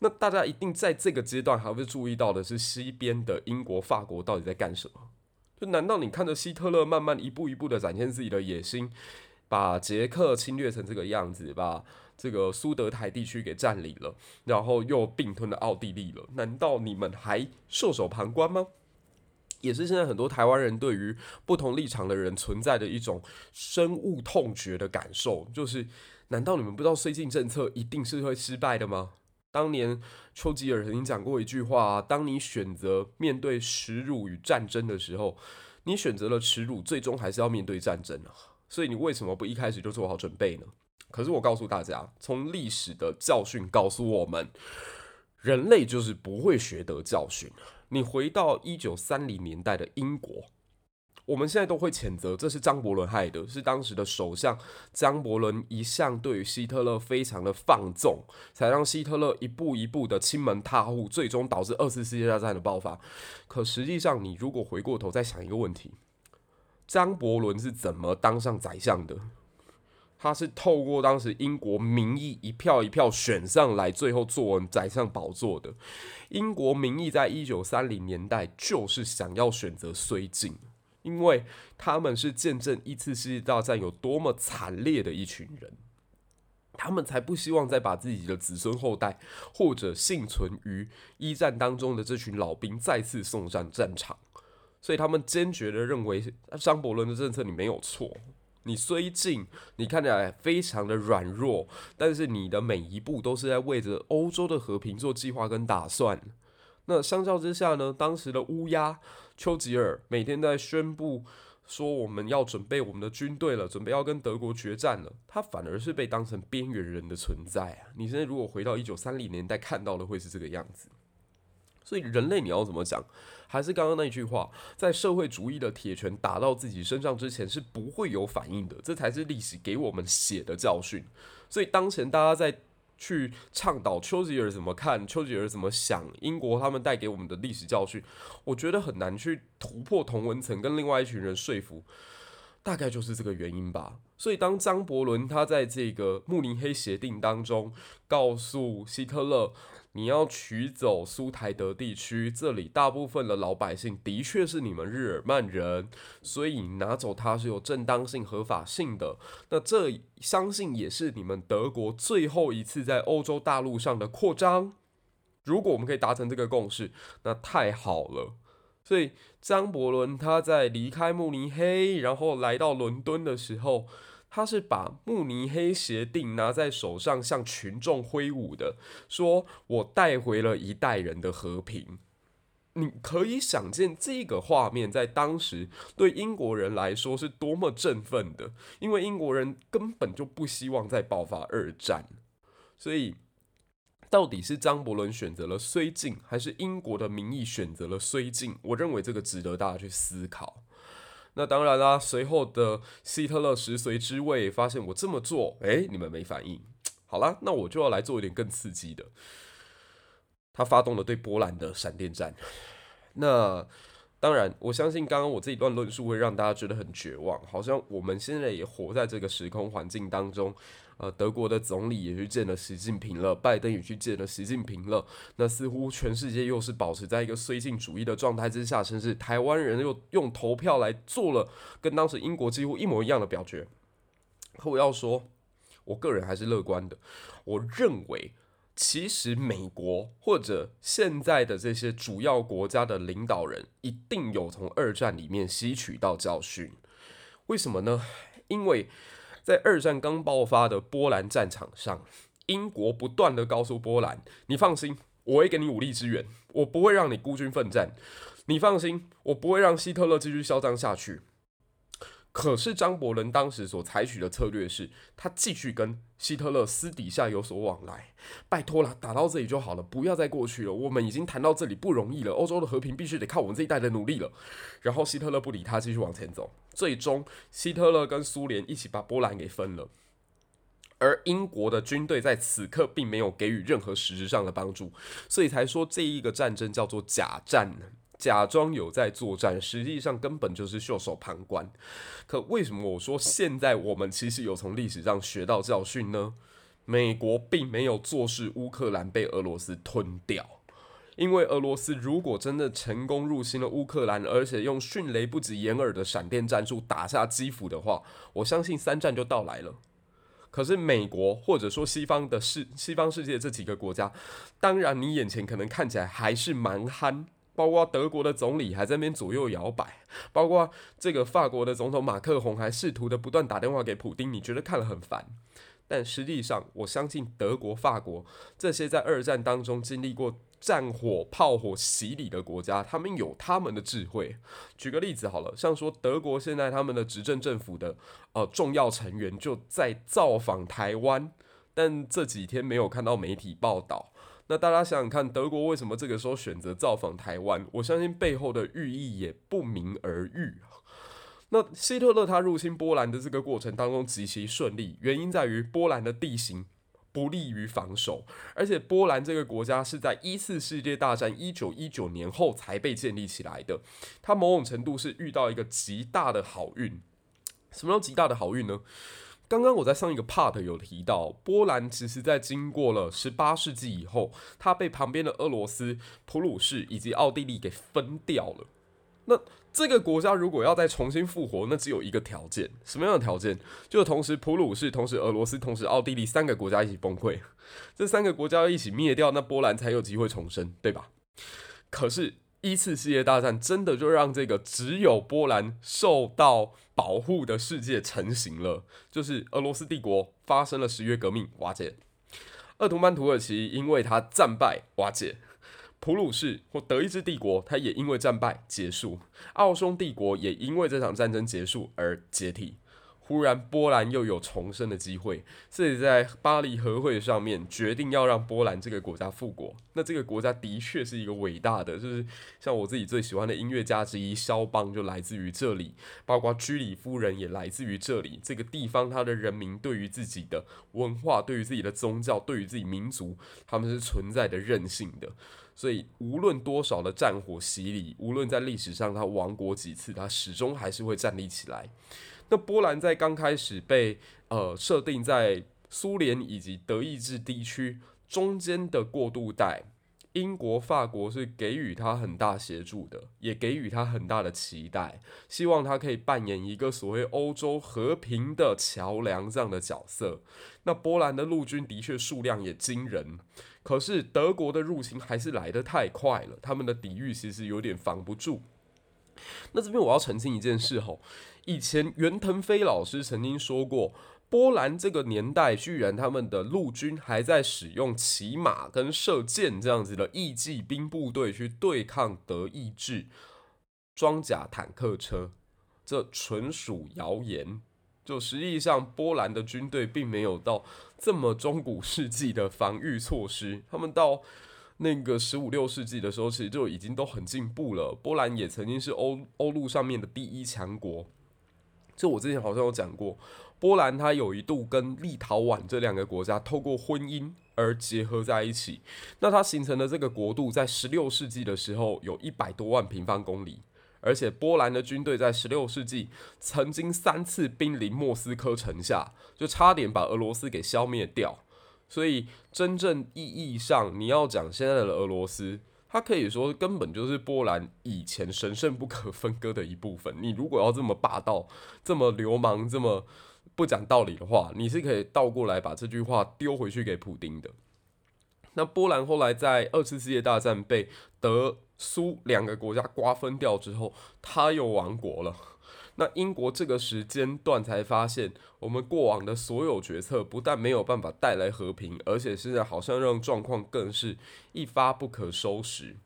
那大家一定在这个阶段还会注意到的是，西边的英国、法国到底在干什么？就难道你看着希特勒慢慢一步一步的展现自己的野心，把捷克侵略成这个样子，把这个苏德台地区给占领了，然后又并吞了奥地利了？难道你们还袖手旁观吗？也是现在很多台湾人对于不同立场的人存在的一种深恶痛绝的感受，就是难道你们不知道绥靖政策一定是会失败的吗？当年丘吉尔曾经讲过一句话啊：当你选择面对耻辱与战争的时候，你选择了耻辱，最终还是要面对战争啊。所以你为什么不一开始就做好准备呢？可是我告诉大家，从历史的教训告诉我们，人类就是不会学得教训。你回到一九三零年代的英国。我们现在都会谴责，这是张伯伦害的，是当时的首相张伯伦一向对于希特勒非常的放纵，才让希特勒一步一步的亲门踏户，最终导致二次世界大战的爆发。可实际上，你如果回过头再想一个问题，张伯伦是怎么当上宰相的？他是透过当时英国民意一票一票选上来，最后坐稳宰相宝座的。英国民意在一九三零年代就是想要选择绥靖。因为他们是见证一次世界大战有多么惨烈的一群人，他们才不希望再把自己的子孙后代或者幸存于一战当中的这群老兵再次送上战场。所以他们坚决的认为张伯伦的政策你没有错。你虽近，你看起来非常的软弱，但是你的每一步都是在为着欧洲的和平做计划跟打算。那相较之下呢，当时的乌鸦丘吉尔每天在宣布说我们要准备我们的军队了，准备要跟德国决战了，他反而是被当成边缘人的存在啊！你现在如果回到一九三零年代看到的会是这个样子。所以人类你要怎么讲？还是刚刚那句话，在社会主义的铁拳打到自己身上之前是不会有反应的，这才是历史给我们写的教训。所以当前大家在去倡导丘吉尔怎么看，丘吉尔怎么想，英国他们带给我们的历史教训，我觉得很难去突破同文层，跟另外一群人说服，大概就是这个原因吧。所以当张伯伦他在这个慕尼黑协定当中告诉希特勒，你要取走苏台德地区，这里大部分的老百姓的确是你们日耳曼人，所以拿走它是有正当性、合法性的。那这相信也是你们德国最后一次在欧洲大陆上的扩张。如果我们可以达成这个共识，那太好了。所以张伯伦他在离开慕尼黑，然后来到伦敦的时候。他是把慕尼黑协定拿在手上，向群众挥舞的，说我带回了一代人的和平。你可以想见这个画面在当时对英国人来说是多么振奋的，因为英国人根本就不希望再爆发二战。所以，到底是张伯伦选择了绥靖，还是英国的民意选择了绥靖？我认为这个值得大家去思考。那当然啦，随后的希特勒食髓知味，发现我这么做，哎，你们没反应。好啦，那我就要来做一点更刺激的。他发动了对波兰的闪电战。那当然，我相信刚刚我这一段论述会让大家觉得很绝望，好像我们现在也活在这个时空环境当中。呃，德国的总理也去见了习近平了，拜登也去见了习近平了。那似乎全世界又是保持在一个绥靖主义的状态之下，甚至台湾人又用投票来做了跟当时英国几乎一模一样的表决。可我要说，我个人还是乐观的。我认为，其实美国或者现在的这些主要国家的领导人，一定有从二战里面吸取到教训。为什么呢？因为。在二战刚爆发的波兰战场上，英国不断的告诉波兰：“你放心，我会给你武力支援，我不会让你孤军奋战。你放心，我不会让希特勒继续嚣张下去。”可是张伯伦当时所采取的策略是，他继续跟希特勒私底下有所往来。拜托了，打到这里就好了，不要再过去了。我们已经谈到这里不容易了，欧洲的和平必须得靠我们这一代的努力了。然后希特勒不理他，继续往前走。最终，希特勒跟苏联一起把波兰给分了。而英国的军队在此刻并没有给予任何实质上的帮助，所以才说这一个战争叫做假战。假装有在作战，实际上根本就是袖手旁观。可为什么我说现在我们其实有从历史上学到教训呢？美国并没有坐视乌克兰被俄罗斯吞掉，因为俄罗斯如果真的成功入侵了乌克兰，而且用迅雷不及掩耳的闪电战术打下基辅的话，我相信三战就到来了。可是美国或者说西方的世西方世界这几个国家，当然你眼前可能看起来还是蛮憨。包括德国的总理还在那边左右摇摆，包括这个法国的总统马克宏还试图的不断打电话给普丁，你觉得看了很烦。但实际上，我相信德国、法国这些在二战当中经历过战火、炮火洗礼的国家，他们有他们的智慧。举个例子好了，像说德国现在他们的执政政府的呃重要成员就在造访台湾，但这几天没有看到媒体报道。那大家想想看，德国为什么这个时候选择造访台湾？我相信背后的寓意也不明而喻。那希特勒他入侵波兰的这个过程当中极其顺利，原因在于波兰的地形不利于防守，而且波兰这个国家是在一次世界大战一九一九年后才被建立起来的，它某种程度是遇到一个极大的好运。什么叫极大的好运呢？刚刚我在上一个 part 有提到，波兰其实在经过了十八世纪以后，它被旁边的俄罗斯、普鲁士以及奥地利给分掉了。那这个国家如果要再重新复活，那只有一个条件，什么样的条件？就是同时普鲁士、同时俄罗斯、同时奥地利三个国家一起崩溃，这三个国家一起灭掉，那波兰才有机会重生，对吧？可是一次世界大战真的就让这个只有波兰受到保护的世界成型了，就是俄罗斯帝国发生了十月革命瓦解，鄂图曼土耳其因为他战败瓦解，普鲁士或德意志帝国他也因为战败结束，奥匈帝国也因为这场战争结束而解体。忽然，波兰又有重生的机会，所以在巴黎和会上面决定要让波兰这个国家复国。那这个国家的确是一个伟大的，就是像我自己最喜欢的音乐家之一肖邦就来自于这里，包括居里夫人也来自于这里。这个地方，他的人民对于自己的文化、对于自己的宗教、对于自己民族，他们是存在的韧性的。所以，无论多少的战火洗礼，无论在历史上他亡国几次，他始终还是会站立起来。那波兰在刚开始被呃设定在苏联以及德意志地区中间的过渡带，英国、法国是给予他很大协助的，也给予他很大的期待，希望他可以扮演一个所谓欧洲和平的桥梁这样的角色。那波兰的陆军的确数量也惊人，可是德国的入侵还是来得太快了，他们的抵御其实有点防不住。那这边我要澄清一件事吼。以前袁腾飞老师曾经说过，波兰这个年代居然他们的陆军还在使用骑马跟射箭这样子的义骑兵部队去对抗德意志装甲坦克车，这纯属谣言。就实际上，波兰的军队并没有到这么中古世纪的防御措施，他们到 那个十五六世纪的时候，其实就已经都很进步了。波兰也曾经是欧欧陆上面的第一强国。就我之前好像有讲过，波兰它有一度跟立陶宛这两个国家透过婚姻而结合在一起。那它形成的这个国度，在十六世纪的时候有一百多万平方公里，而且波兰的军队在十六世纪曾经三次兵临莫斯科城下，就差点把俄罗斯给消灭掉。所以真正意义上，你要讲现在的俄罗斯。他可以说根本就是波兰以前神圣不可分割的一部分。你如果要这么霸道、这么流氓、这么不讲道理的话，你是可以倒过来把这句话丢回去给普丁的。那波兰后来在二次世界大战被德苏两个国家瓜分掉之后，他又亡国了。那英国这个时间段才发现，我们过往的所有决策不但没有办法带来和平，而且现在好像让状况更是一发不可收拾。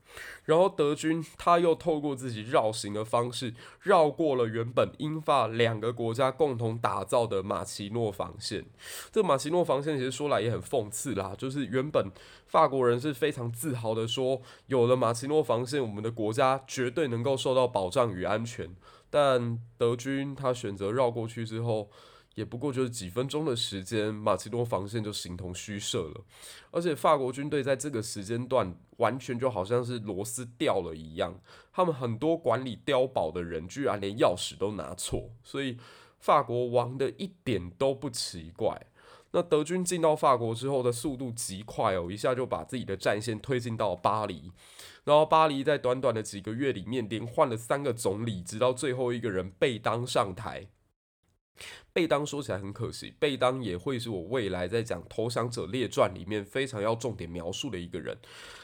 然后德军他又透过自己绕行的方式，绕过了原本英法两个国家共同打造的马奇诺防线。这马奇诺防线其实说来也很讽刺啦，就是原本法国人是非常自豪的说，有了马奇诺防线，我们的国家绝对能够受到保障与安全。但德军他选择绕过去之后，也不过就是几分钟的时间，马奇诺防线就形同虚设了。而且法国军队在这个时间段，完全就好像是螺丝掉了一样。他们很多管理碉堡的人，居然连钥匙都拿错，所以法国亡的一点都不奇怪。那德军进到法国之后的速度极快哦，一下就把自己的战线推进到巴黎。然后巴黎在短短的几个月里面，连换了三个总理，直到最后一个人贝当上台。贝当说起来很可惜，贝当也会是我未来在讲《投降者列传》里面非常要重点描述的一个人。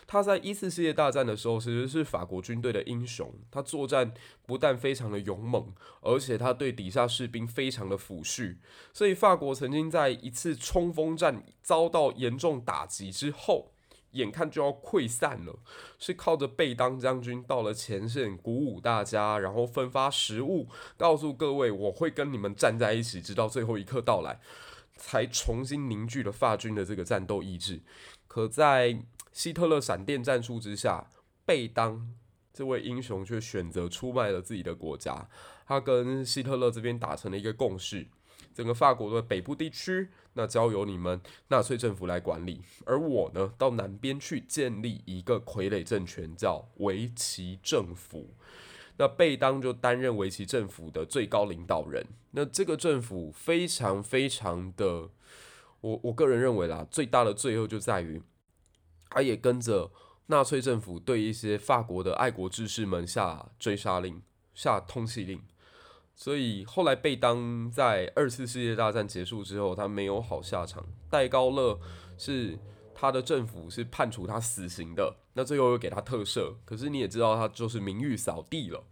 他在一次世界大战的时候，其实是法国军队的英雄。他作战不但非常的勇猛，而且他对底下士兵非常的抚恤。所以法国曾经在一次冲锋战遭到严重打击之后。眼看就要溃散了，是靠着贝当将军到了前线鼓舞大家，然后分发食物，告诉各位我会跟你们站在一起，直到最后一刻到来，才重新凝聚了法军的这个战斗意志。可在希特勒闪电战术之下，贝当这位英雄却选择出卖了自己的国家，他跟希特勒这边达成了一个共识。整个法国的北部地区，那交由你们纳粹政府来管理，而我呢，到南边去建立一个傀儡政权，叫维奇政府。那贝当就担任维奇政府的最高领导人。那这个政府非常非常的，我我个人认为啦，最大的罪恶就在于，他也跟着纳粹政府对一些法国的爱国志士们下追杀令、下通缉令。所以后来贝当在二次世界大战结束之后，他没有好下场。戴高乐是他的政府是判处他死刑的，那最后又给他特赦。可是你也知道，他就是名誉扫地了。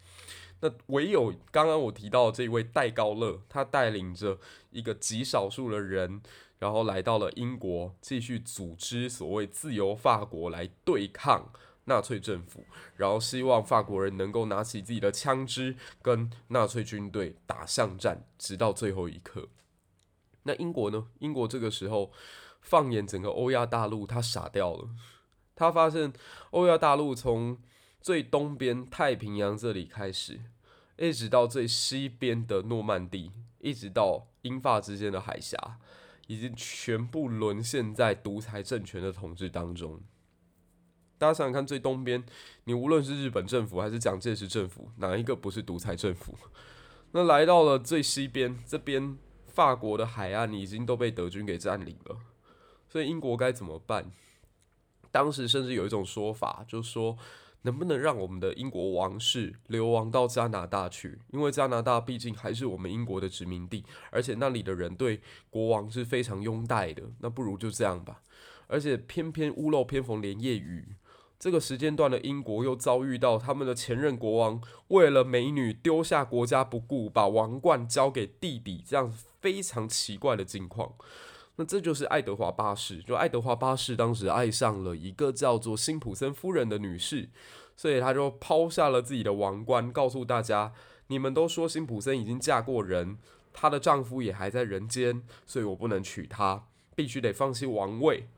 那唯有刚刚我提到的这位戴高乐，他带领着一个极少数的人，然后来到了英国，继续组织所谓自由法国来对抗纳粹政府，然后希望法国人能够拿起自己的枪支，跟纳粹军队打巷战，直到最后一刻。那英国呢？英国这个时候，放眼整个欧亚大陆，他傻掉了。他发现欧亚大陆从最东边太平洋这里开始，一直到最西边的诺曼底，一直到英法之间的海峡，已经全部沦陷在独裁政权的统治当中。大家想想看，最东边，你无论是日本政府还是蒋介石政府，哪一个不是独裁政府？那来到了最西边这边。法国的海岸已经都被德军给占领了，所以英国该怎么办？当时甚至有一种说法，就是说能不能让我们的英国王室流亡到加拿大去？因为加拿大毕竟还是我们英国的殖民地，而且那里的人对国王是非常拥戴的。那不如就这样吧。而且偏偏屋漏偏逢连夜雨。这个时间段的英国又遭遇到他们的前任国王为了美女丢下国家不顾，把王冠交给弟弟，这样非常奇怪的境况。那这就是爱德华八世，就爱德华八世当时爱上了一个叫做辛普森夫人的女士，所以他就抛下了自己的王冠，告诉大家：你们都说辛普森已经嫁过人，她的丈夫也还在人间，所以我不能娶她，必须得放弃王位。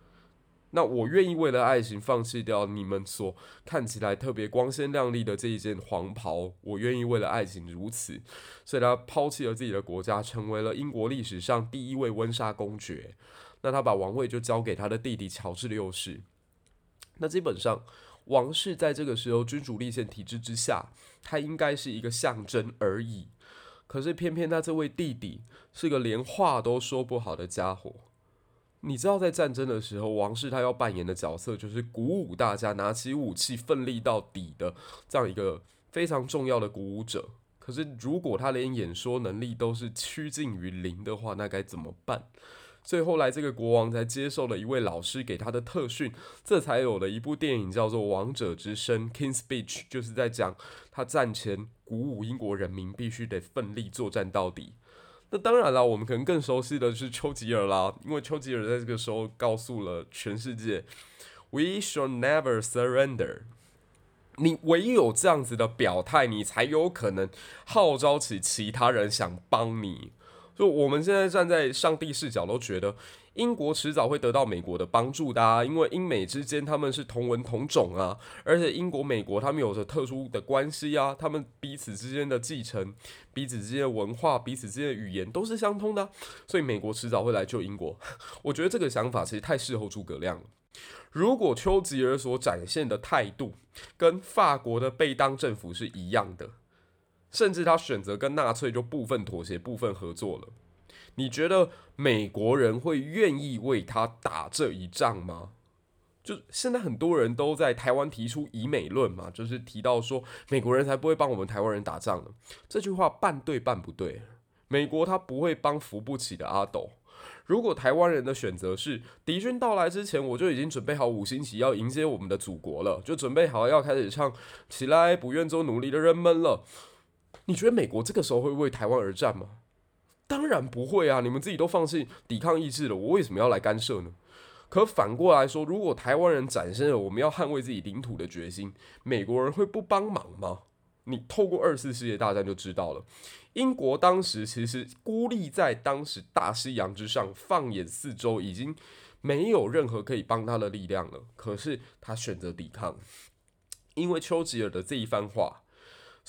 那我愿意为了爱情放弃掉你们所看起来特别光鲜亮丽的这一件黄袍，我愿意为了爱情如此，所以他抛弃了自己的国家，成为了英国历史上第一位温莎公爵。那他把王位就交给他的弟弟乔治六世。那基本上，王室在这个时候君主立宪体制之下，他应该是一个象征而已。可是偏偏他这位弟弟是个连话都说不好的家伙。你知道，在战争的时候，王室他要扮演的角色就是鼓舞大家拿起武器奋力到底的这样一个非常重要的鼓舞者。可是，如果他连演说能力都是趋近于零的话，那该怎么办？所以后来这个国王才接受了一位老师给他的特训，这才有了一部电影叫做《王者之声》（King's Speech），就是在讲他战前鼓舞英国人民必须得奋力作战到底。那当然了，我们可能更熟悉的是丘吉尔啦，因为丘吉尔在这个时候告诉了全世界：“We shall never surrender。”你唯有这样子的表态，你才有可能号召起其他人想帮你。就我们现在站在上帝视角，都觉得。英国迟早会得到美国的帮助的啊，因为英美之间他们是同文同种啊，而且英国、美国他们有着特殊的关系啊，他们彼此之间的继承、彼此之间的文化、彼此之间的语言都是相通的，所以美国迟早会来救英国。我觉得这个想法其实太适合诸葛亮了。如果丘吉尔所展现的态度跟法国的贝当政府是一样的，甚至他选择跟纳粹就部分妥协、部分合作了。你觉得美国人会愿意为他打这一仗吗？就现在很多人都在台湾提出以美论嘛，就是提到说美国人才不会帮我们台湾人打仗呢。这句话半对半不对。美国他不会帮扶不起的阿斗。如果台湾人的选择是敌军到来之前，我就已经准备好五星旗要迎接我们的祖国了，就准备好要开始唱起来，不愿做奴隶的人们了。你觉得美国这个时候会为台湾而战吗？当然不会啊！你们自己都放弃抵抗意志了，我为什么要来干涉呢？可反过来说，如果台湾人展现了我们要捍卫自己领土的决心，美国人会不帮忙吗？你透过二次世界大战就知道了。英国当时其实孤立在当时大西洋之上，放眼四周，已经没有任何可以帮他的力量了。可是他选择抵抗，因为丘吉尔的这一番话。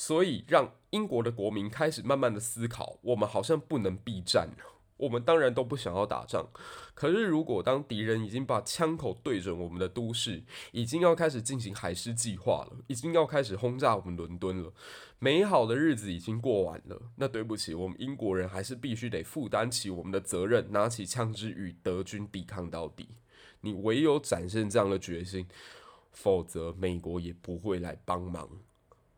所以，让英国的国民开始慢慢的思考：我们好像不能避战，我们当然都不想要打仗。可是，如果当敌人已经把枪口对准我们的都市，已经要开始进行海狮计划了，已经要开始轰炸我们伦敦了，美好的日子已经过完了。那对不起，我们英国人还是必须得负担起我们的责任，拿起枪支与德军抵抗到底。你唯有展现这样的决心，否则美国也不会来帮忙。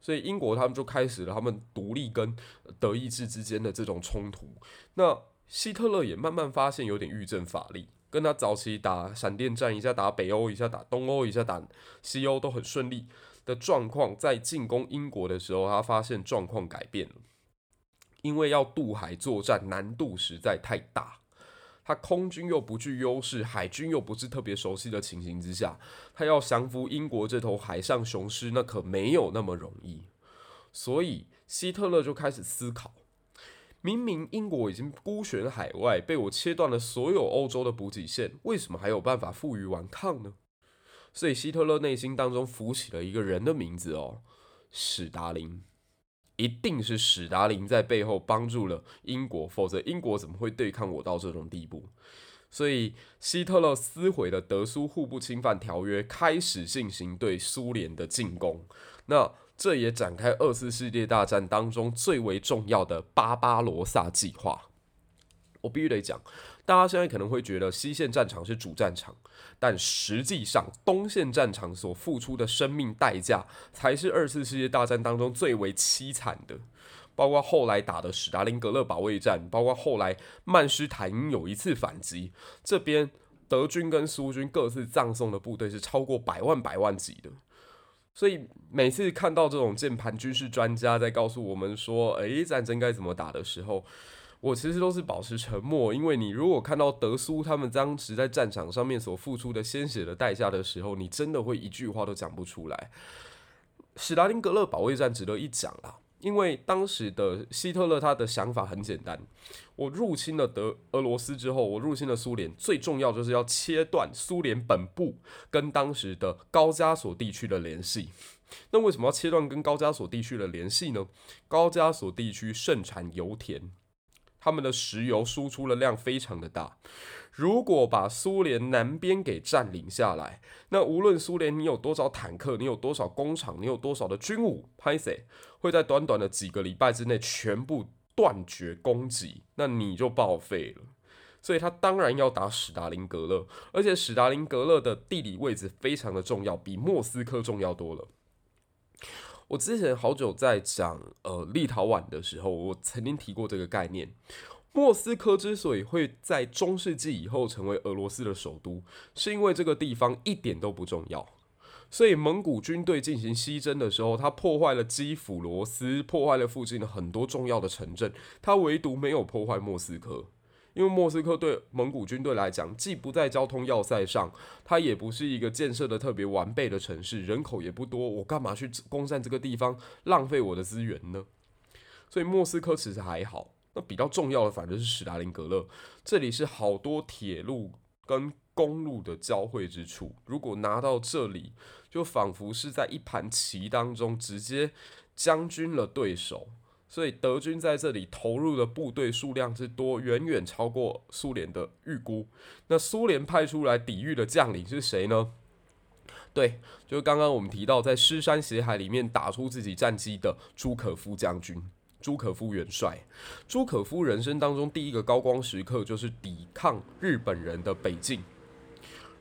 所以英国他们就开始了他们独立跟德意志之间的这种冲突。那希特勒也慢慢发现有点欲振乏力，跟他早期打闪电战，一下打北欧，一下打东欧，一下打西欧，都很顺利的状况，在进攻英国的时候，他发现状况改变了，因为要渡海作战难度实在太大，他空军又不具优势，海军又不是特别熟悉的情形之下，他要降服英国这头海上雄狮，那可没有那么容易，所以希特勒就开始思考。明明英国已经孤悬海外，被我切断了所有欧洲的补给线，为什么还有办法负隅顽抗呢？所以希特勒内心当中浮起了一个人的名字哦，史达林，一定是史达林在背后帮助了英国，否则英国怎么会对抗我到这种地步？所以希特勒撕毁了德苏互不侵犯条约，开始进行对苏联的进攻。那这也展开二次世界大战当中最为重要的巴巴罗萨计划。我必须得讲，大家现在可能会觉得西线战场是主战场，但实际上东线战场所付出的生命代价才是二次世界大战当中最为凄惨的。包括后来打的史达林格勒保卫战，包括后来曼施坦因有一次反击，这边德军跟苏军各自葬送的部队是超过百万百万级的。所以每次看到这种键盘军事专家在告诉我们说，哎，战争该怎么打的时候，我其实都是保持沉默，因为你如果看到德苏他们当时在战场上面所付出的鲜血的代价的时候，你真的会一句话都讲不出来。史达林格勒保卫战值得一讲啊。因为当时的希特勒他的想法很简单，我入侵了德俄罗斯之后，我入侵了苏联，最重要就是要切断苏联本部跟当时的高加索地区的联系。那为什么要切断跟高加索地区的联系呢？高加索地区盛产油田，他们的石油输出的量非常的大。如果把苏联南边给占领下来，那无论苏联你有多少坦克，你有多少工厂，你有多少的军武，拍谢会在短短的几个礼拜之内全部断绝供给，那你就报废了。所以他当然要打史达林格勒，而且史达林格勒的地理位置非常的重要，比莫斯科重要多了。我之前好久在讲呃立陶宛的时候，我曾经提过这个概念。莫斯科之所以会在中世纪以后成为俄罗斯的首都，是因为这个地方一点都不重要。所以蒙古军队进行西征的时候，他破坏了基辅罗斯，破坏了附近的很多重要的城镇，他唯独没有破坏莫斯科。因为莫斯科对蒙古军队来讲，既不在交通要塞上，它也不是一个建设的特别完备的城市，人口也不多，我干嘛去攻占这个地方，浪费我的资源呢？所以莫斯科其实还好。那比较重要的，反正是史达林格勒，这里是好多铁路跟公路的交汇之处。如果拿到这里，就仿佛是在一盘棋当中直接将军了对手。所以德军在这里投入的部队数量之多，远远超过苏联的预估。那苏联派出来抵御的将领是谁呢？对，就是刚刚我们提到在尸山血海里面打出自己战绩的朱可夫将军。朱可夫元帅，朱可夫人生当中第一个高光时刻就是抵抗日本人的北进。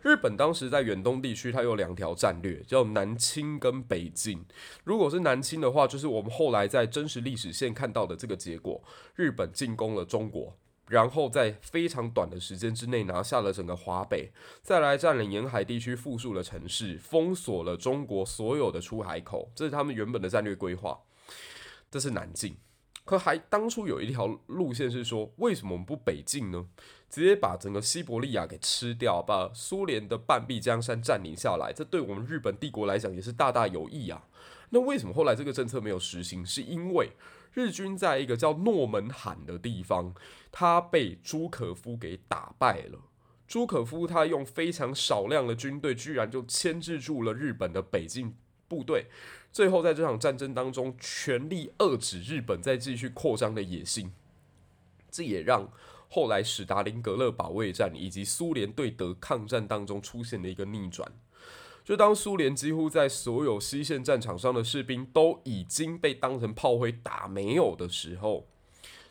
日本当时在远东地区，它有两条战略，叫南侵跟北进。如果是南侵的话，就是我们后来在真实历史线看到的这个结果：日本进攻了中国，然后在非常短的时间之内拿下了整个华北，再来占领沿海地区富庶的城市，封锁了中国所有的出海口。这是他们原本的战略规划，这是南进。可还当初有一条路线是说，为什么我们不北进呢？直接把整个西伯利亚给吃掉，把苏联的半壁江山占领下来，这对我们日本帝国来讲也是大大有益啊。那为什么后来这个政策没有实行？是因为日军在一个叫诺门罕的地方，他被朱可夫给打败了。朱可夫他用非常少量的军队，居然就牵制住了日本的北进部队。最后，在这场战争当中，全力遏制日本再继续扩张的野心。这也让后来史达林格勒保卫战以及苏联对德抗战当中出现了一个逆转。就当苏联几乎在所有西线战场上的士兵都已经被当成炮灰打没有的时候，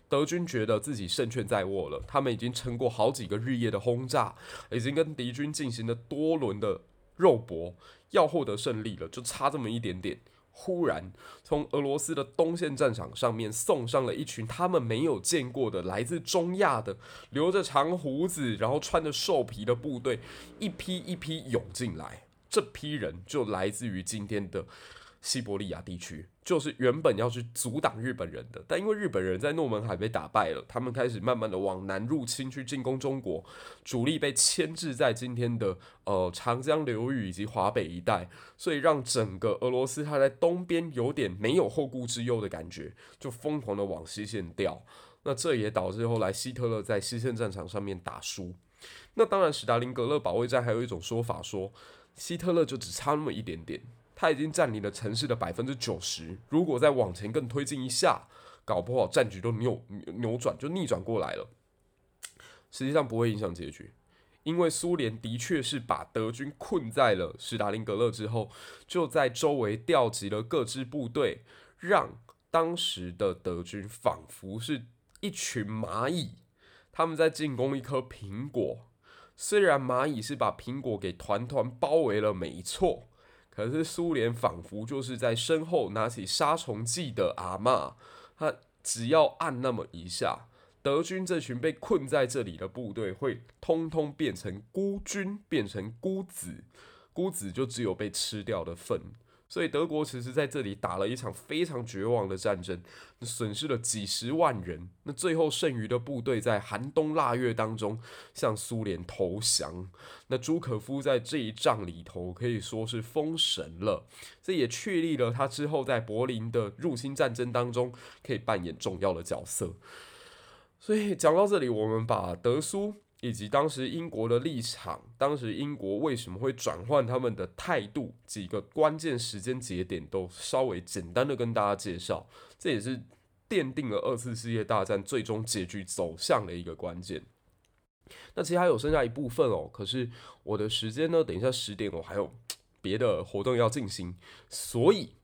德军觉得自己胜券在握了。他们已经撑过好几个日夜的轰炸，已经跟敌军进行了多轮的肉搏。要获得胜利了，就差这么一点点。忽然从俄罗斯的东线战场上面送上了一群他们没有见过的来自中亚的留着长胡子，然后穿着兽皮的部队，一批一批涌进来。这批人就来自于今天的西伯利亚地区，就是原本要去阻挡日本人的，但因为日本人在诺门海被打败了，他们开始慢慢的往南入侵，去进攻中国，主力被牵制在今天的呃长江流域以及华北一带，所以让整个俄罗斯它在东边有点没有后顾之忧的感觉，就疯狂的往西线调。那这也导致后来希特勒在西线战场上面打输。那当然，史达林格勒保卫战还有一种说法说，希特勒就只差那么一点点。他已经占领了城市的百分之九十，如果再往前更推进一下，搞不好战局都扭扭转，就逆转过来了。实际上不会影响结局，因为苏联的确是把德军困在了史达林格勒之后，就在周围调集了各支部队，让当时的德军仿佛是一群蚂蚁，他们在进攻一颗苹果。虽然蚂蚁是把苹果给团团包围了，没错。可是苏联仿佛就是在身后拿起杀虫剂的阿嬷，他只要按那么一下，德军这群被困在这里的部队会通通变成孤军，变成孤子，孤子就只有被吃掉的份。所以德国其实在这里打了一场非常绝望的战争，损失了几十万人。那最后剩余的部队在寒冬腊月当中向苏联投降。那朱可夫在这一仗里头可以说是封神了，这也确立了他之后在柏林的入侵战争当中可以扮演重要的角色。所以讲到这里，我们把德苏。以及当时英国的立场，当时英国为什么会转换他们的态度，几个关键时间节点都稍微简单的跟大家介绍，这也是奠定了二次世界大战最终结局走向的一个关键。那其实还有剩下一部分哦，可是我的时间呢，等一下十点我还有 别的活动要进行，所以，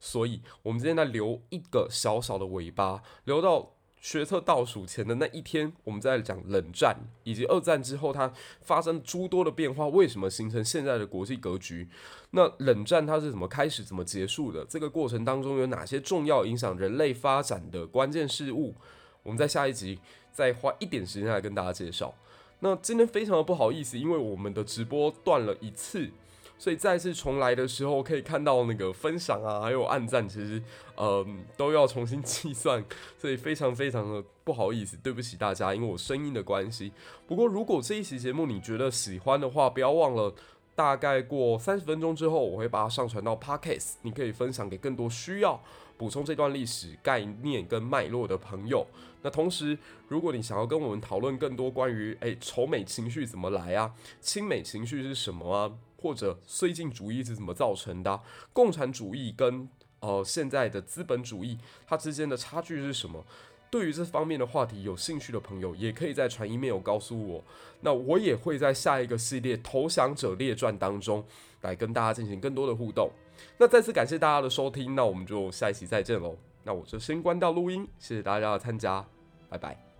所以我们今天再留一个小小的尾巴，留到。学测倒数前的那一天，我们再来讲冷战以及二战之后它发生诸多的变化，为什么形成现在的国际格局？那冷战它是怎么开始、怎么结束的？这个过程当中有哪些重要影响人类发展的关键事物？我们在下一集再花一点时间来跟大家介绍。那今天非常的不好意思，因为我们的直播断了一次。所以再次重来的时候，可以看到那个分享啊，还有按赞，其实呃都要重新计算，所以非常非常的不好意思，对不起大家，因为我声音的关系。不过如果这一期节目你觉得喜欢的话，不要忘了，大概过三十分钟之后，我会把它上传到 Podcast，你可以分享给更多需要补充这段历史概念跟脉络的朋友。那同时，如果你想要跟我们讨论更多关于诶丑美情绪怎么来啊，亲美情绪是什么啊？或者绥靖主义是怎么造成的？共产主义跟呃现在的资本主义它之间的差距是什么？对于这方面的话题有兴趣的朋友，也可以在传 email 告诉我。那我也会在下一个系列《投降者列传》当中来跟大家进行更多的互动。那再次感谢大家的收听，那我们就下一期再见喽。那我就先关掉录音，谢谢大家的参加，拜拜。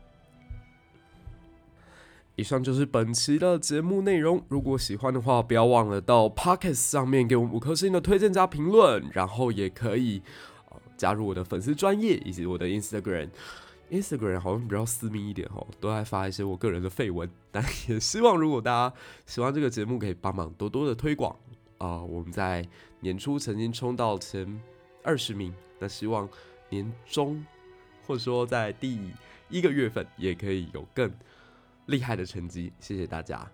以上就是本期的节目内容。如果喜欢的话，不要忘了到 Podcast 上面给我们五颗星的推荐加评论，然后也可以加入我的粉丝专业以及我的 Instagram。Instagram 好像比较私密一点哦，都在发一些我个人的废文。但也希望如果大家喜欢这个节目，可以帮忙多多的推广啊、我们在年初曾经冲到前二十名，那希望年终或者说在第一个月份也可以有更厉害的成绩，谢谢大家。